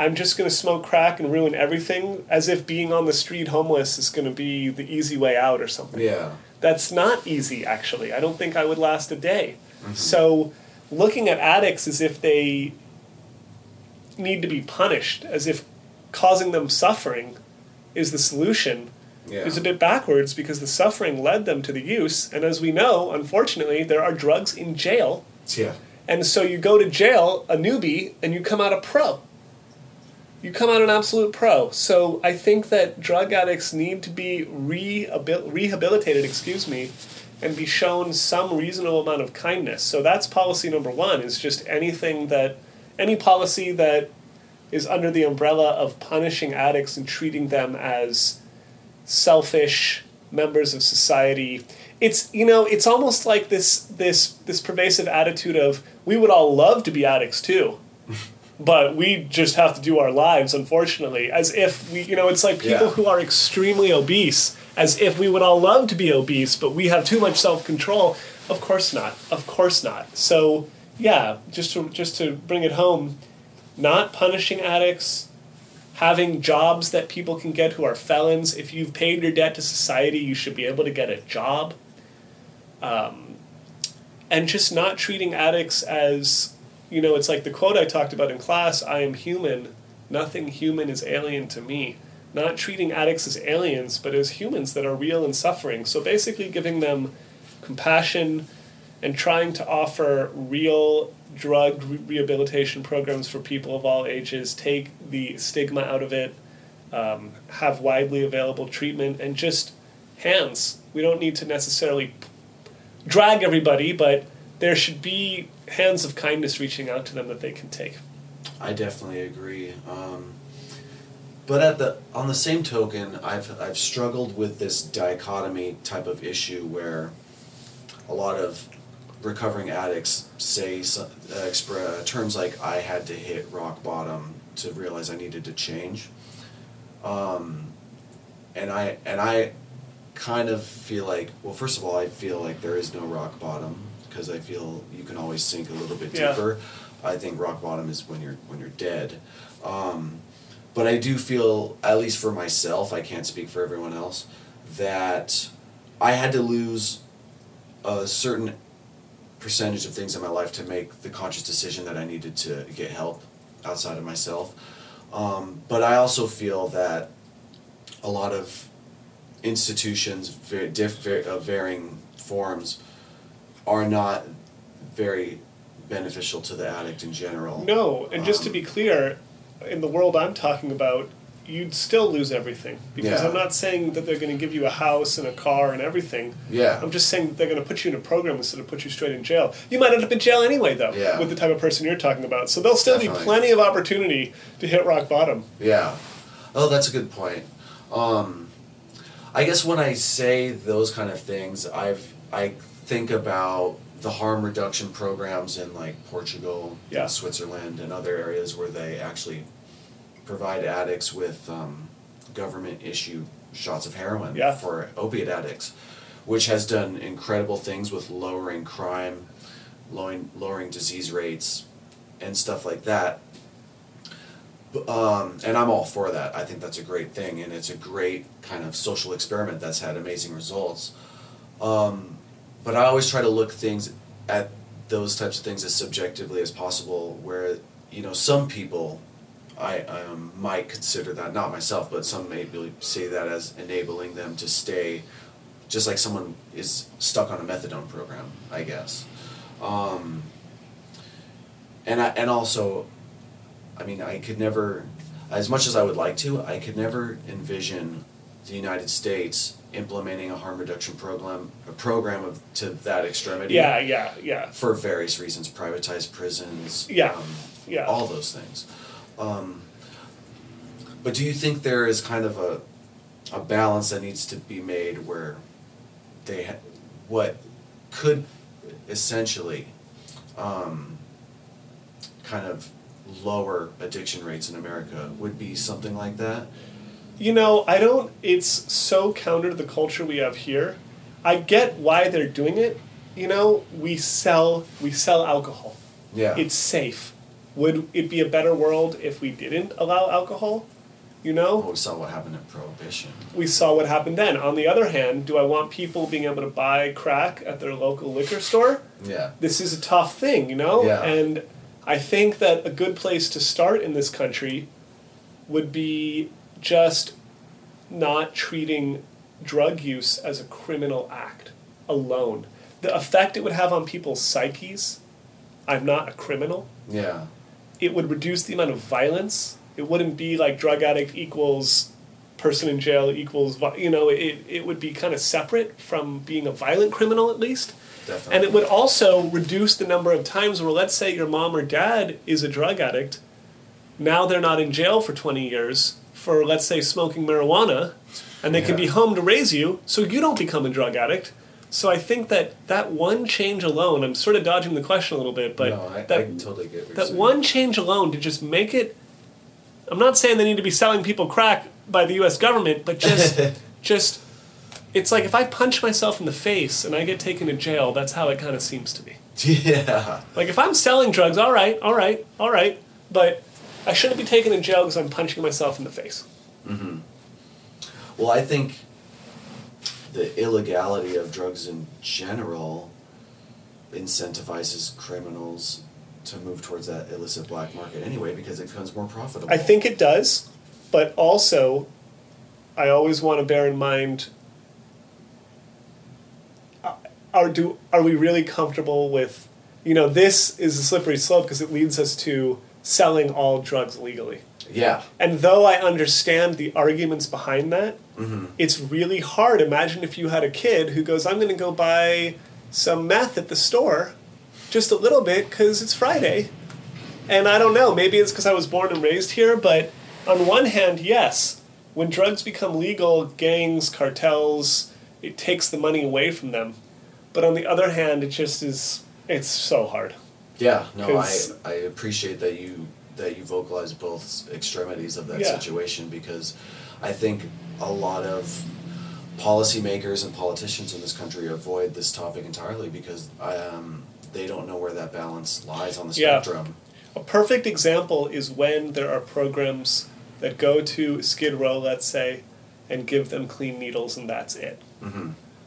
I'm just going to smoke crack and ruin everything as if being on the street homeless is going to be the easy way out or something. Yeah. That's not easy, actually. I don't think I would last a day. Mm-hmm. So, looking at addicts as if they need to be punished, as if causing them suffering is the solution, Yeah. is a bit backwards because the suffering led them to the use. And as we know, unfortunately, there are drugs in jail, Yeah. And so you go to jail, a newbie, and you come out a pro. You come out an absolute pro. So I think that drug addicts need to be rehabil- rehabilitated, excuse me, and be shown some reasonable amount of kindness. So that's policy number one, is just anything that, any policy that is under the umbrella of punishing addicts and treating them as selfish members of society. It's you know it's almost like this this this pervasive attitude of we would all love to be addicts too, but we just have to do our lives unfortunately as if we you know it's like people Yeah. who are extremely obese as if we would all love to be obese but we have too much self control. Of course not. Of course not. So yeah, just to just to bring it home, not punishing addicts, having jobs that people can get who are felons. If you've paid your debt to society, you should be able to get a job. Um, and just not treating addicts as, you know, it's like the quote I talked about in class I am human, nothing human is alien to me. Not treating addicts as aliens, but as humans that are real and suffering. So basically, giving them compassion and trying to offer real drug re- rehabilitation programs for people of all ages, take the stigma out of it, um, have widely available treatment, and just hands. We don't need to necessarily drag everybody, but there should be hands of kindness reaching out to them that they can take. I definitely agree. Um, but at the on the same token, I've I've struggled with this dichotomy type of issue where a lot of recovering addicts say so- uh, expre- terms like "I had to hit rock bottom to realize I needed to change," um, and I and I kind of feel like well, first of all, I feel like there is no rock bottom because I feel you can always sink a little bit Yeah. deeper. I think rock bottom is when you're when you're dead. Um, but I do feel, at least for myself, I can't speak for everyone else, that I had to lose a certain percentage of things in my life to make the conscious decision that I needed to get help outside of myself. Um, but I also feel that a lot of institutions, very diff, of varying forms, are not very beneficial to the addict in general. No, and just to Um, be clear, in the world I'm talking about, you'd still lose everything because Yeah. I'm not saying that they're going to give you a house and a car and everything. Yeah. I'm just saying that they're going to put you in a program instead of put you straight in jail. You might end up in jail anyway, though, Yeah. with the type of person you're talking about. So there'll still Definitely. be plenty of opportunity to hit rock bottom. Yeah. Oh, that's a good point. Um, I guess when I say those kind of things, I've I think about the harm reduction programs in like Portugal, Yeah. and Switzerland, and other areas where they actually provide addicts with um, government issue shots of heroin Yeah. for opiate addicts, which has done incredible things with lowering crime, lowering lowering disease rates, and stuff like that. Um, and I'm all for that. I think that's a great thing, and it's a great kind of social experiment that's had amazing results. Um, but I always try to look things at those types of things as subjectively as possible. Where you know some people, I um, might consider that not myself, but some may be- say that as enabling them to stay, just like someone is stuck on a methadone program. I guess. Um, and I and also I mean, I could never, as much as I would like to, I could never envision the United States implementing a harm reduction program, a program of to that extremity. Yeah, yeah, yeah. For various reasons, privatized prisons. Yeah, Um, yeah. All those things. Um, but do you think there is kind of a, a balance that needs to be made where they ha- what could essentially um, kind of lower addiction rates in America would be something like that. You know, I don't. It's so counter to the culture we have here. I get why they're doing it. You know, we sell we sell alcohol. Yeah. It's safe. Would it be a better world if we didn't allow alcohol? You know, Well, we saw what happened at Prohibition. we saw what happened then. On the other hand, do I want people being able to buy crack at their local liquor store? Yeah. This is a tough thing, you know? Yeah. And I think that a good place to start in this country would be just not treating drug use as a criminal act alone. The effect it would have on people's psyches, I'm not a criminal. Yeah. It would reduce the amount of violence. It wouldn't be like drug addict equals person in jail equals you know it, it would be kind of separate from being a violent criminal at least Definitely. and it would also reduce the number of times where let's say your mom or dad is a drug addict now they're not in jail for 20 years for let's say smoking marijuana and they can be home to raise you so you don't become a drug addict. So i think that that one change alone i'm sort of dodging the question a little bit but no, I, that, I totally that one change alone to just make it i'm not saying they need to be selling people crack by the us government but just just it's like if i punch myself in the face and i get taken to jail that's how it kind of seems to be Yeah. like if i'm selling drugs all right all right all right but i shouldn't be taken to jail because i'm punching myself in the face Well, I think the illegality of drugs in general incentivizes criminals to move towards that illicit black market anyway because it becomes more profitable. I think it does, but also, I always want to bear in mind: uh, are do are we really comfortable with? You know, this is a slippery slope because it leads us to selling all drugs legally. Yeah. And though I understand the arguments behind that, mm-hmm. it's really hard. Imagine if you had a kid who goes, "I'm going to go buy some meth at the store, just a little bit because it's Friday." And I don't know, maybe it's because I was born and raised here, but on one hand, yes, when drugs become legal, gangs, cartels, it takes the money away from them. But on the other hand, it just is, it's so hard. Yeah. No, I 'Cause- I appreciate that you that you vocalize both extremities of that Yeah. situation because I think a lot of policymakers and politicians in this country avoid this topic entirely because um, they don't know where that balance lies on the Yeah. spectrum. A perfect example is when there are programs that go to Skid Row, let's say, and give them clean needles, and that's it.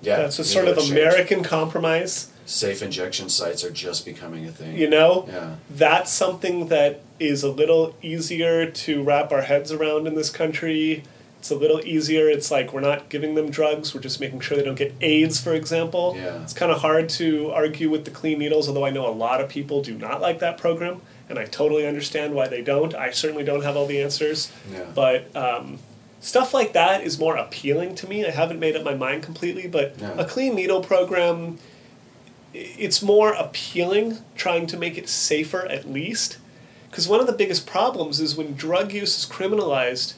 Yeah, that's a sort of exchange. American compromise. Safe injection sites are just becoming a thing. You know, Yeah. that's something that is a little easier to wrap our heads around in this country. It's a little easier. It's like we're not giving them drugs. We're just making sure they don't get AIDS, for example. Yeah. It's kind of hard to argue with the clean needles, although I know a lot of people do not like that program, and I totally understand why they don't. I certainly don't have all the answers. Yeah. But um, stuff like that is more appealing to me. I haven't made up my mind completely, but Yeah. a clean needle program it's more appealing trying to make it safer at least. Because one of the biggest problems is when drug use is criminalized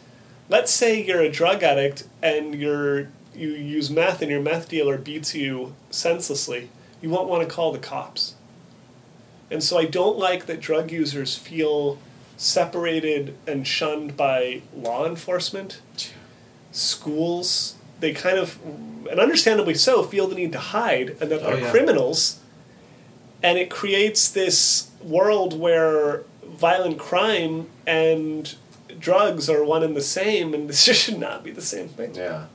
let's say you're a drug addict and you're you use meth and your meth dealer beats you senselessly you won't want to call the cops. And so i don't like that drug users feel separated and shunned by law enforcement. Schools they kind of and understandably so feel the need to hide and that Oh, they're yeah. criminals and it creates this world where violent crime and drugs are one and the same and this should not be the same thing Yeah.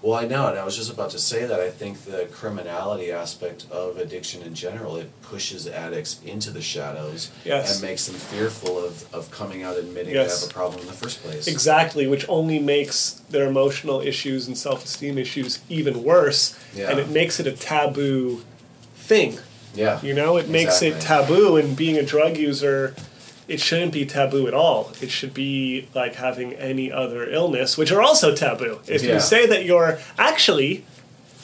Well, I know, and I was just about to say that I think the criminality aspect of addiction in general it pushes addicts into the shadows Yes. and makes them fearful of, of coming out admitting Yes. they have a problem in the first place. exactly which only makes their emotional issues and self-esteem issues even worse Yeah. and it makes it a taboo thing Yeah. You know, it makes it taboo, and being a drug user, it shouldn't be taboo at all. It should be like having any other illness, which are also taboo. If Yeah. you say that you're actually,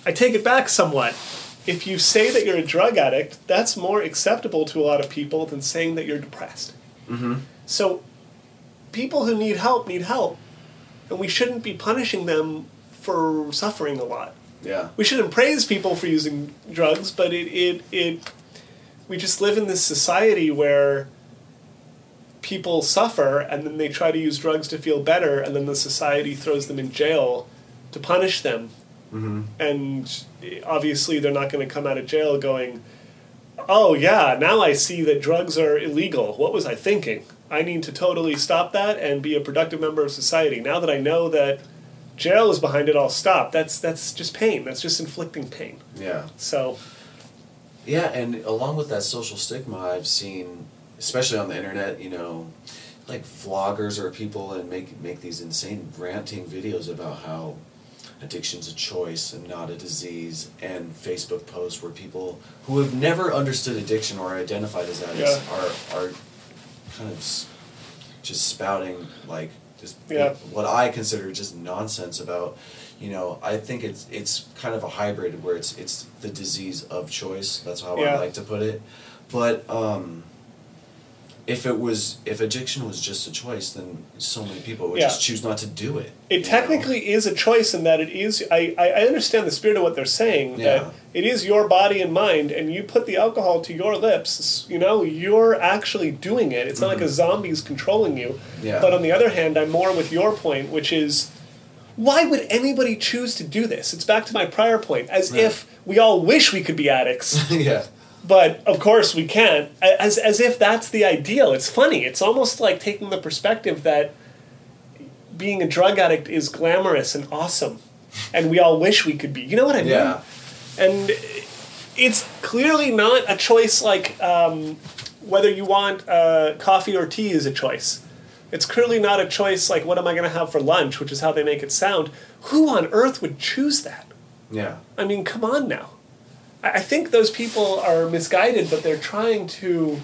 I take it back somewhat. If you say that you're a drug addict, that's more acceptable to a lot of people than saying that you're depressed. Mm-hmm. So, people who need help need help, and we shouldn't be punishing them for suffering a lot Yeah. we shouldn't praise people for using drugs, but it, it, it we just live in this society where people suffer and then they try to use drugs to feel better and then the society throws them in jail to punish them. Mm-hmm. And obviously they're not going to come out of jail going, "Oh yeah, now I see that drugs are illegal. What was I thinking? I need to totally stop that and be a productive member of society. Now that I know that jail is behind it, I'll stop. That's that's just pain. That's just inflicting pain. Yeah. So Yeah, and along with that social stigma, I've seen, especially on the internet, you know, like vloggers or people and make make these insane ranting videos about how addiction's a choice and not a disease, and Facebook posts where people who have never understood addiction or identified as addicts Yeah. are are kind of s- just spouting like just Yeah. what I consider just nonsense about. You know, I think it's it's kind of a hybrid where it's it's the disease of choice. That's how Yeah. I like to put it. But um, if it was if addiction was just a choice, then so many people would Yeah. just choose not to do it. It you know? technically is a choice in that it is. I, I, understand the spirit of what they're saying. Yeah. That it is your body and mind, and you put the alcohol to your lips. You know, you're actually doing it. It's not like a zombie's controlling you. Mm-hmm. Yeah. But on the other hand, I'm more with your point, which is, why would anybody choose to do this? It's back to my prior point, as Yeah. if we all wish we could be addicts. yeah. But of course we can't. As, as if that's the ideal. It's funny. It's almost like taking the perspective that being a drug addict is glamorous and awesome and we all wish we could be. You know what i mean? Yeah. and it's clearly not a choice like um, whether you want uh, coffee or tea is a choice. It's clearly not a choice like what am i going to have for lunch which is how they make it sound. Who on earth would choose that? Yeah. I mean, come on now. I think those people are misguided, but they're trying to.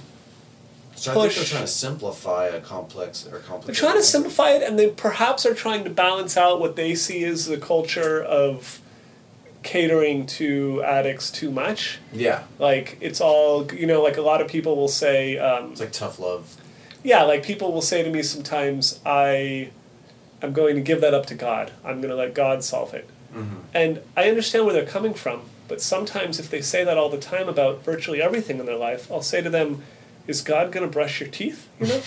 So I think they're trying to simplify a complex or They're trying to simplify it, and they perhaps are trying to balance out what they see as the culture of catering to addicts too much. Yeah. Like it's all you know. Like a lot of people will say, um, It's like tough love. yeah. Like people will say to me sometimes, I, I'm going to give that up to God. I'm going to let God solve it. And I understand where they're coming from, but sometimes if they say that all the time about virtually everything in their life, I'll say to them, "Is God going to brush your teeth?" You know.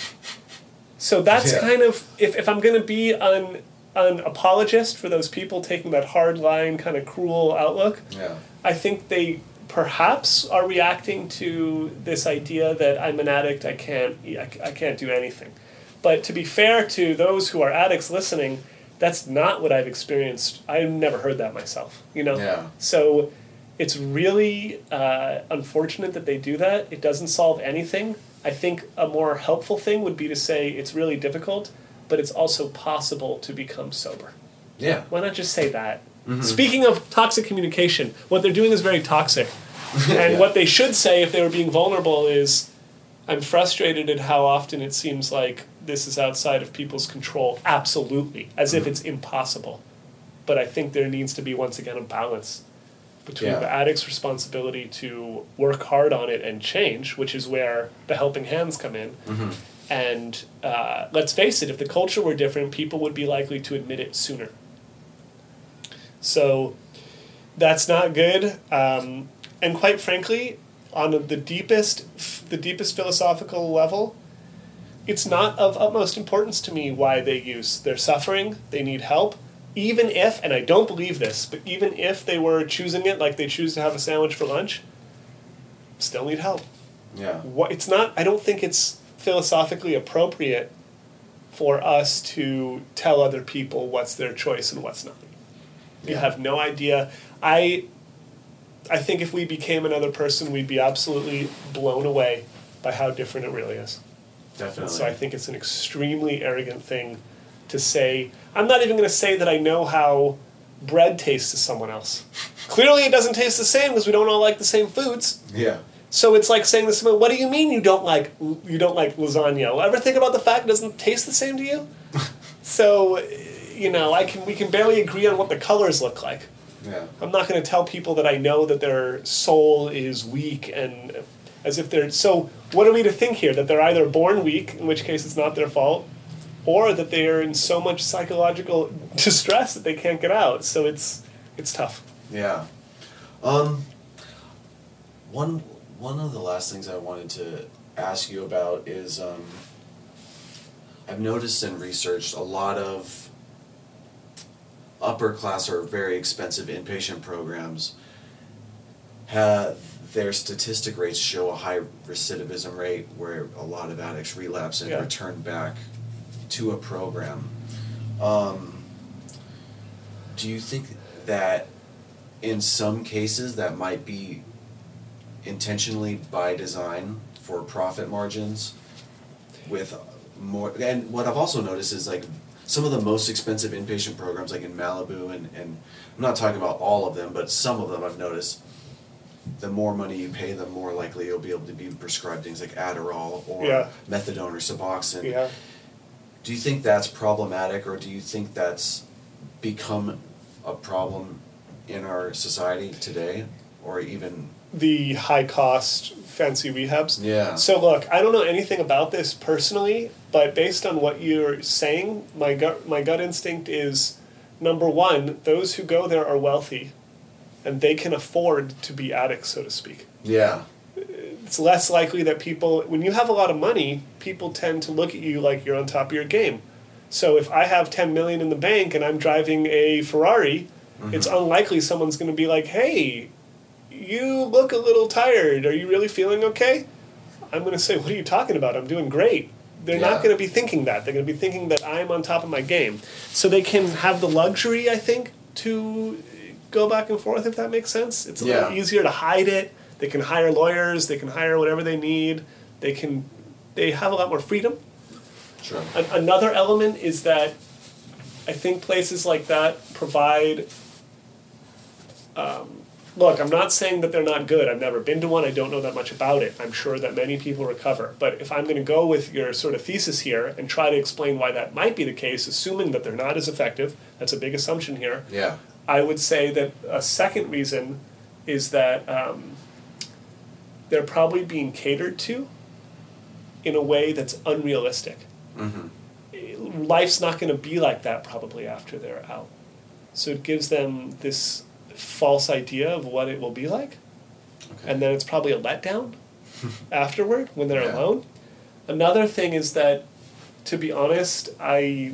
so that's Yeah. kind of if, if I'm going to be an an apologist for those people taking that hard line, kind of cruel outlook. Yeah. I think they perhaps are reacting to this idea that I'm an addict, I can't, I, I can't do anything. But to be fair to those who are addicts listening, that's not what I've experienced. I've never heard that myself, you know? Yeah. So it's really uh, unfortunate that they do that. It doesn't solve anything. I think a more helpful thing would be to say it's really difficult, but it's also possible to become sober. Yeah. Why not just say that? Speaking of toxic communication, what they're doing is very toxic. And Yeah. what they should say if they were being vulnerable is I'm frustrated at how often it seems like this is outside of people's control. Absolutely. As if it's impossible. But I think there needs to be, once again, a balance between Yeah. the addict's responsibility to work hard on it and change, which is where the helping hands come in. And uh, let's face it, if the culture were different, people would be likely to admit it sooner. So that's not good. Um, and quite frankly, on the deepest, the deepest philosophical level, it's not of utmost importance to me why they use. They're suffering. They need help. Even if, and I don't believe this, but even if they were choosing it like they choose to have a sandwich for lunch, still need help. Yeah. What it's not. I don't think it's philosophically appropriate for us to tell other people what's their choice and what's not. You have no idea. I I think if we became another person, we'd be absolutely blown away by how different it really is. Definitely. So I think it's an extremely arrogant thing to say. I'm not even going to say that I know how bread tastes to someone else. Clearly, it doesn't taste the same because we don't all like the same foods. yeah. So it's like saying to someone, "What do you mean you don't like you don't like lasagna? Ever think about the fact it doesn't taste the same to you?" so, you know, I can we can barely agree on what the colors look like. Yeah. I'm not going to tell people that I know that their soul is weak and as if they're so. What are we to think here? That they're either born weak, in which case it's not their fault, or that they are in so much psychological distress that they can't get out. So it's it's tough. Yeah. Um, one one of the last things I wanted to ask you about is um, I've noticed and researched a lot of upper class or very expensive inpatient programs have their statistic rates show a high recidivism rate where a lot of addicts relapse and Yeah. return back to a program. Um, do you think that in some cases that might be intentionally by design for profit margins with more and what I've also noticed is like some of the most expensive inpatient programs, like in Malibu, and, and I'm not talking about all of them, but some of them I've noticed. The more money you pay, the more likely you'll be able to be prescribed things like Adderall or Yeah. methadone or Suboxone. Yeah. Do you think that's problematic, or do you think that's become a problem in our society today, or even? The high cost fancy rehabs. Yeah. So look, I don't know anything about this personally, but based on what you're saying, my gut my gut instinct is number one, those who go there are wealthy and they can afford to be addicts, so to speak. Yeah. It's less likely that people when you have a lot of money, people tend to look at you like you're on top of your game. So if I have 10 million in the bank and I'm driving a Ferrari, mm-hmm. it's unlikely someone's going to be like, "Hey, you look a little tired. Are you really feeling okay?" I'm going to say, "What are you talking about? I'm doing great." They're Yeah. not going to be thinking that. They're going to be thinking that I'm on top of my game. So they can have the luxury, I think, to go back and forth if that makes sense. It's a little easier to hide it. They can hire lawyers, they can hire whatever they need. They can they have a lot more freedom. Sure. An- another element is that I think places like that provide. Um, look, I'm not saying that they're not good. I've never been to one. I don't know that much about it. I'm sure that many people recover. But if I'm going to go with your sort of thesis here and try to explain why that might be the case, assuming that they're not as effective, that's a big assumption here. Yeah. I would say that a second reason is that um, they're probably being catered to in a way that's unrealistic. Mm-hmm. Life's not going to be like that probably after they're out. So it gives them this false idea of what it will be like. Okay. And then it's probably a letdown afterward when they're Yeah. alone. Another thing is that, to be honest, I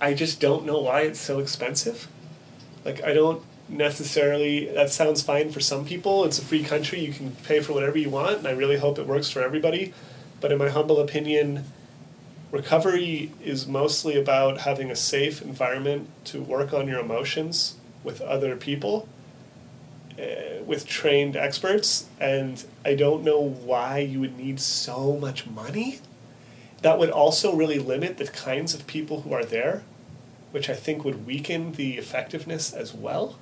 I just don't know why it's so expensive. Like I don't necessarily that sounds fine for some people. It's a free country, you can pay for whatever you want, and I really hope it works for everybody. But in my humble opinion, recovery is mostly about having a safe environment to work on your emotions with other people uh, with trained experts and i don't know why you would need so much money that would also really limit the kinds of people who are there which i think would weaken the effectiveness as well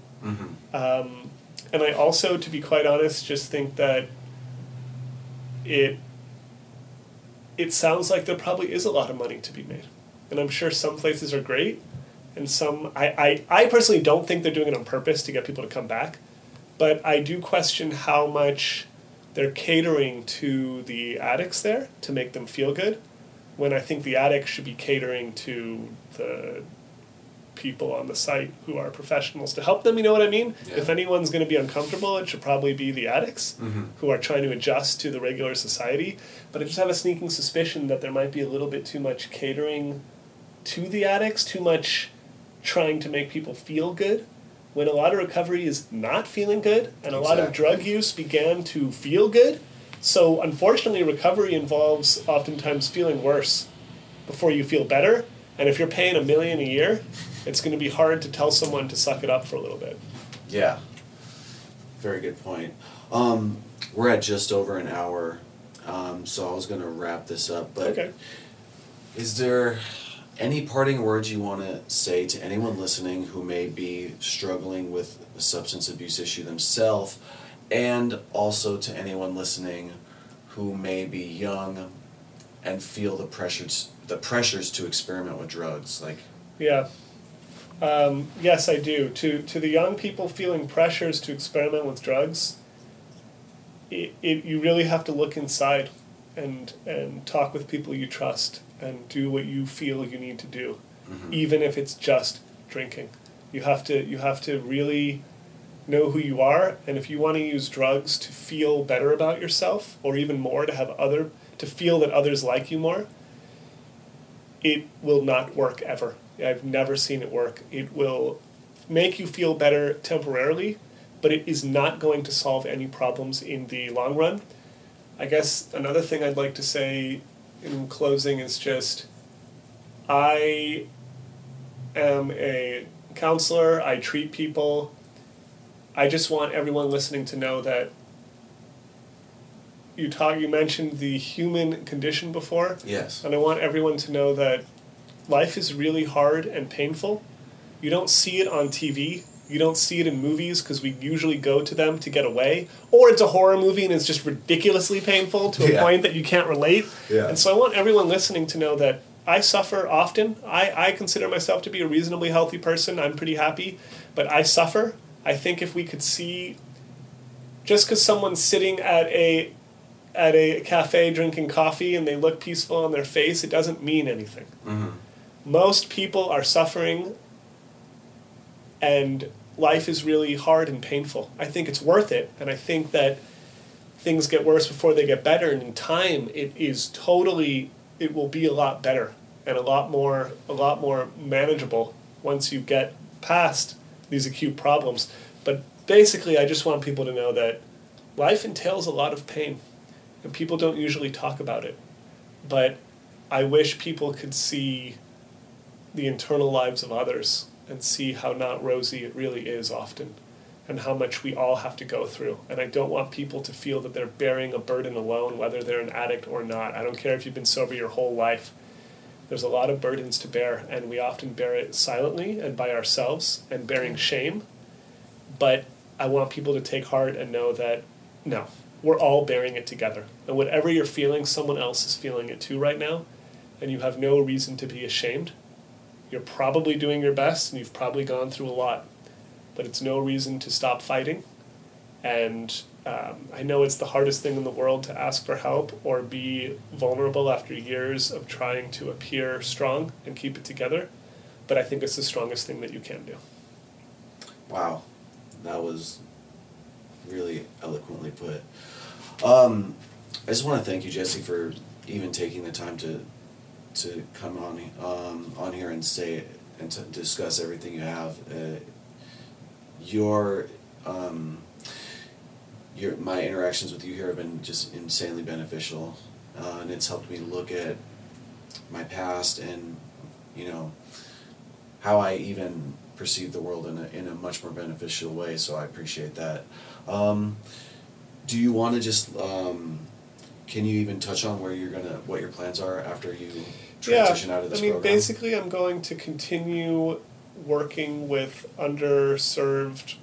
um, and i also to be quite honest just think that it it sounds like there probably is a lot of money to be made. And I'm sure some places are great, and some I, I, I personally don't think they're doing it on purpose to get people to come back. But I do question how much they're catering to the addicts there to make them feel good, when I think the addicts should be catering to the people on the site who are professionals to help them. You know what I mean? Yeah. If anyone's going to be uncomfortable, it should probably be the addicts mm-hmm. who are trying to adjust to the regular society. But I just have a sneaking suspicion that there might be a little bit too much catering to the addicts, too much trying to make people feel good. When a lot of recovery is not feeling good, and a lot of drug use began to feel good. So, unfortunately, recovery involves oftentimes feeling worse before you feel better. And if you're paying a million a year, it's going to be hard to tell someone to suck it up for a little bit. Yeah. Very good point. Um, we're at just over an hour, um, so I was going to wrap this up. But Okay. is there any parting words you want to say to anyone listening who may be struggling with a substance abuse issue themselves, and also to anyone listening who may be young and feel the pressures the pressures to experiment with drugs? Like, Yeah. Um, yes, I do. To to the young people feeling pressures to experiment with drugs, it, it you really have to look inside, and and talk with people you trust, and do what you feel you need to do, even if it's just drinking. You have to you have to really know who you are, and if you want to use drugs to feel better about yourself, or even more to have other to feel that others like you more, it will not work ever. I've never seen it work. It will make you feel better temporarily, but it is not going to solve any problems in the long run. I guess another thing I'd like to say in closing is just I am a counselor, I treat people. I just want everyone listening to know that you talk you mentioned the human condition before. yes. And I want everyone to know that life is really hard and painful. You don't see it on TV. You don't see it in movies because we usually go to them to get away. Or it's a horror movie and it's just ridiculously painful to a Yeah. point that you can't relate. Yeah. And so I want everyone listening to know that I suffer often. I, I consider myself to be a reasonably healthy person. I'm pretty happy. But I suffer. I think if we could see just because someone's sitting at a at a cafe drinking coffee and they look peaceful on their face, it doesn't mean anything. Mm-hmm. Most people are suffering and life is really hard and painful. I think it's worth it, and I think that things get worse before they get better, and in time, it is totally, it will be a lot better and a lot more, a lot more manageable once you get past these acute problems. But basically, I just want people to know that life entails a lot of pain, and people don't usually talk about it. But I wish people could see the internal lives of others and see how not rosy it really is often and how much we all have to go through. And I don't want people to feel that they're bearing a burden alone, whether they're an addict or not. I don't care if you've been sober your whole life. There's a lot of burdens to bear, and we often bear it silently and by ourselves and bearing mm. shame. But I want people to take heart and know that no, we're all bearing it together. And whatever you're feeling, someone else is feeling it too right now, and you have no reason to be ashamed. You're probably doing your best, and you've probably gone through a lot, but it's no reason to stop fighting. And um, I know it's the hardest thing in the world to ask for help or be vulnerable after years of trying to appear strong and keep it together, but I think it's the strongest thing that you can do. Wow, that was really eloquently put. Um, I just want to thank you, Jesse, for even taking the time to to come on um, on here and say and to discuss everything you have. Uh, your um, your my interactions with you here have been just insanely beneficial, uh, and it's helped me look at my past and you know how I even perceive the world in a, in a much more beneficial way. So I appreciate that. Um, do you want to just um, can you even touch on where you're gonna what your plans are after you transition out of this I mean, program? basically, I'm going to continue working with underserved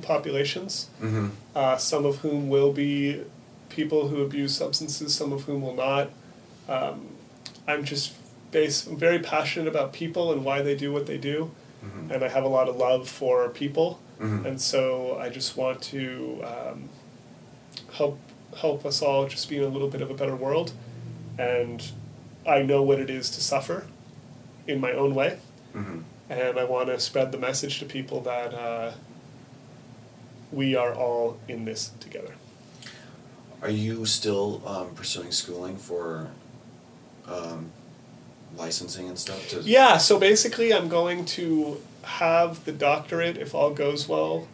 populations, Mm-hmm. uh, some of whom will be people who abuse substances, some of whom will not. Um, I'm just base, I'm very passionate about people and why they do what they do, Mm-hmm. and I have a lot of love for people, Mhm. and so I just want to um, help help us all just be in a little bit of a better world, and I know what it is to suffer in my own way, Mm-hmm. and I want to spread the message to people that uh, we are all in this together. Are you still um, pursuing schooling for um, licensing and stuff? To, Yeah, so basically, I'm going to have the doctorate, if all goes well,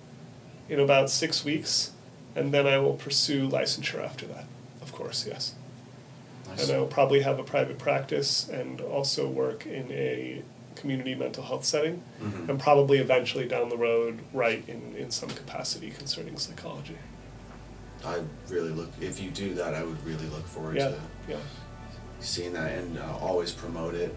in about six weeks, and then I will pursue licensure after that, of course, yes. Nice. And I will probably have a private practice and also work in a community mental health setting, Mhm. and probably eventually down the road, write in, in some capacity concerning psychology. I really look. If you do that, I would really look forward Yeah, to yeah. seeing that and uh, always promote it.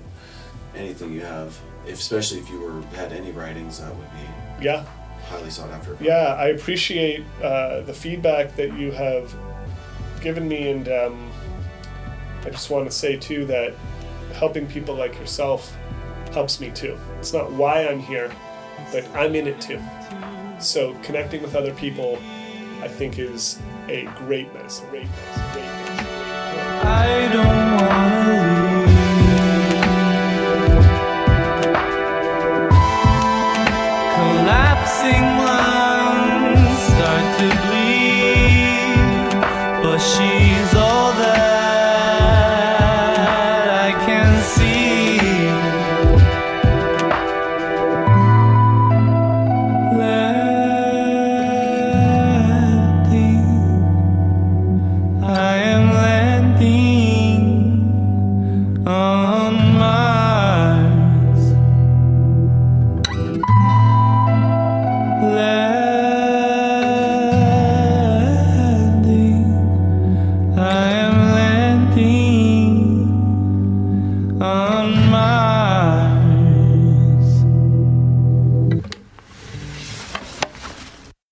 Anything you have, if, especially if you were had any writings, that would be Yeah, highly sought after. Yeah, I appreciate uh, the feedback that you have given me, and um, I just want to say too that helping people like yourself helps me too. It's not why I'm here, but I'm in it too. So connecting with other people, I think, is a great medicine. Great medicine. Great medicine.